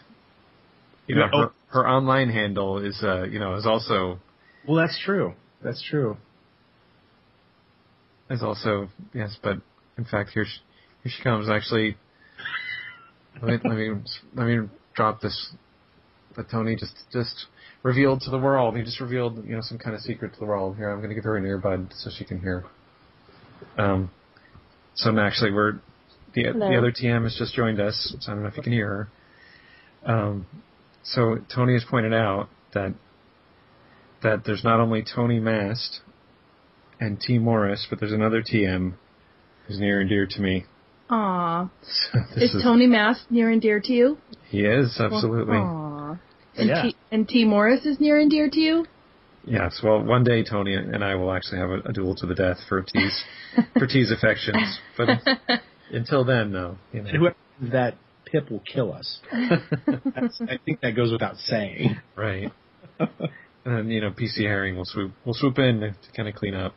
Speaker 2: You know,
Speaker 1: No, oh.
Speaker 2: her, her online handle is uh, you know is also
Speaker 1: Well, that's true. That's true.
Speaker 2: is also yes, but in fact here she, here she comes. Actually, let me let me let me drop this. That Tony just just revealed to the world. He just revealed you know some kind of secret to the world. Here, I'm going to give her an earbud so she can hear. Um, so actually we're the
Speaker 6: Hello.
Speaker 2: the other TM has just joined us. So I don't know if you can hear her. Um, so Tony has pointed out that that there's not only Tony Mast and T Morris, but there's another TM who's near and dear to me.
Speaker 12: Aw.
Speaker 2: So this
Speaker 12: Is Tony Mast near and dear to you?
Speaker 2: He is absolutely.
Speaker 12: Aw. And,
Speaker 2: Yeah.
Speaker 12: T, and T Morris is near and dear to you?
Speaker 2: Yes. Well, one day Tony and I will actually have a, a duel to the death for T's for T's affections. But until then, no. You know.
Speaker 1: Whoever that Pip will kill us. That's, I think that goes without saying.
Speaker 2: Right. and you know, PC Herring will swoop will swoop in to kind of clean up.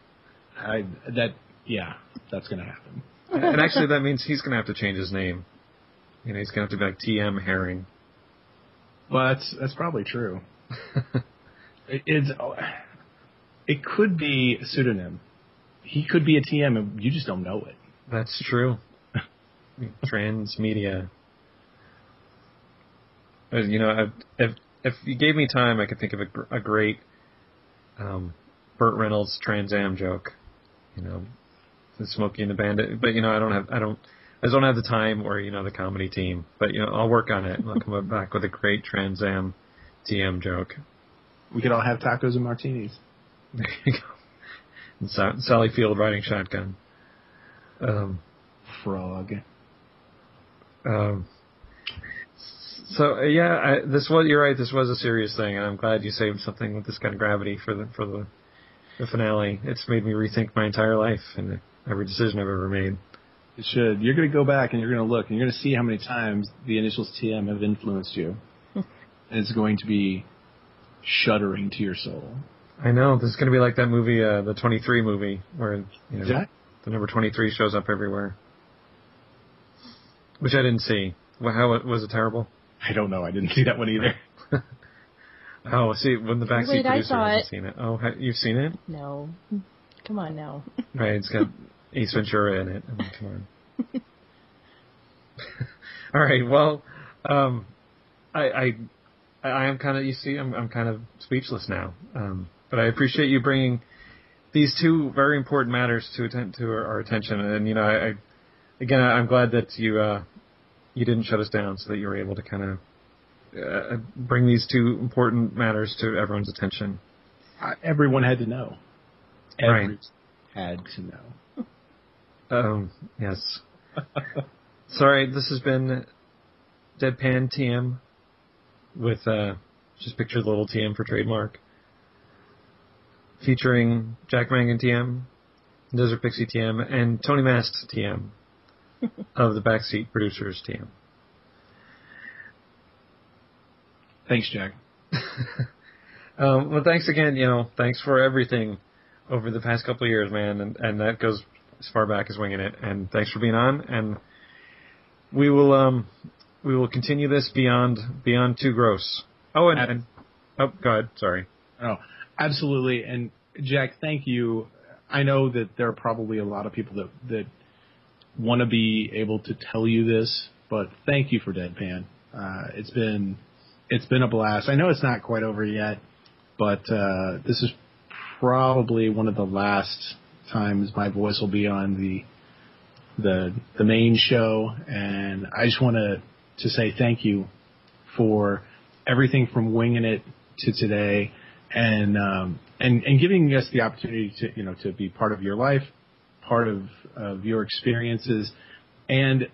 Speaker 1: I, that yeah, that's gonna happen.
Speaker 2: and actually, that means he's going to have to change his name. You know, he's going to have to be like TM Herring.
Speaker 1: Well, that's that's probably true. it, it's it could be a pseudonym. He could be a TM, and you just don't know it.
Speaker 2: That's true. Transmedia. Uh, You know, if if you gave me time, I could think of a, a great um, Burt Reynolds Trans Am joke. You know, the Smokey and the Bandit. But you know, I don't have I don't I just don't have the time or you know the comedy team. But you know, I'll work on it. I'll come back with a great Trans Am TM joke.
Speaker 1: We could all have tacos and martinis.
Speaker 2: There you go. And Sa- Sally Field riding shotgun. Um,
Speaker 1: Frog.
Speaker 2: Um, so yeah, I, this was you're right. This was a serious thing, and I'm glad you saved something with this kind of gravity for the for the, the finale. It's made me rethink my entire life and every decision I've ever made.
Speaker 1: It should. You're going to go back and you're going to look and you're going to see how many times the initials TM have influenced you. and it's going to be shuddering to your soul.
Speaker 2: I know this is going to be like that movie, uh, the 23 movie, where you know
Speaker 1: Yeah.
Speaker 2: the number 23 shows up everywhere, which I didn't see. How was it terrible?
Speaker 1: I don't know. I didn't see that one either.
Speaker 2: Oh, see, when the backseat
Speaker 12: Wait, I
Speaker 2: producer
Speaker 12: saw
Speaker 2: hasn't
Speaker 12: it.
Speaker 2: seen it. Oh, you've seen it?
Speaker 12: No. Come on now.
Speaker 2: Right, it's got Ace Ventura in it. I mean, come on. All right, well, um, I, I, I am kind of, you see, I'm, I'm kind of speechless now. Um, but I appreciate you bringing these two very important matters to attend to our, our attention. And you know, I, I again, I- I'm glad that you, uh, you didn't shut us down, so that you were able to kind of uh, bring these two important matters to everyone's attention.
Speaker 1: I- Everyone had to know.
Speaker 2: Right.
Speaker 1: Had to know.
Speaker 2: Um, yes. Sorry, this has been Deadpan TM with uh, just picture the little TM for trademark, featuring Jack Mangan TM, Desert Pixie TM, and Tony Mast TM of the Backseat Producers TM.
Speaker 1: Thanks, Jack.
Speaker 2: Um, well, thanks again. You know, thanks for everything over the past couple of years, man, and and that goes as far back as winging it. And thanks for being on. And we will um we will continue this beyond beyond too gross. Oh, and, and oh, go ahead. Sorry.
Speaker 1: Oh, absolutely. And Jack, thank you. I know that there are probably a lot of people that that want to be able to tell you this, but thank you for Deadpan. Uh, it's been it's been a blast. I know it's not quite over yet, but uh, this is probably one of the last times my voice will be on the the the main show, and I just want to to say thank you for everything from winging it to today, and um, and and giving us the opportunity to you know to be part of your life, part of of your experiences, and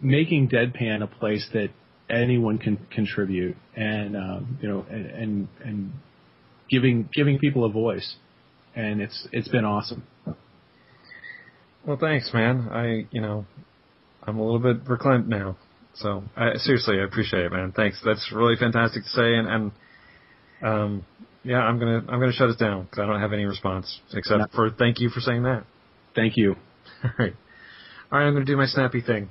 Speaker 1: making Deadpan a place that anyone can contribute, and um, you know and, and and giving giving people a voice, and it's it's been awesome.
Speaker 2: Well, thanks, man. I you know I'm a little bit reclined now. So I, seriously, I appreciate it, man. Thanks. That's really fantastic to say, and, and um, yeah, I'm gonna I'm gonna shut it down because I don't have any response except
Speaker 1: No.
Speaker 2: for thank you for saying that.
Speaker 1: Thank you.
Speaker 2: All right, all right. I'm gonna do my snappy thing.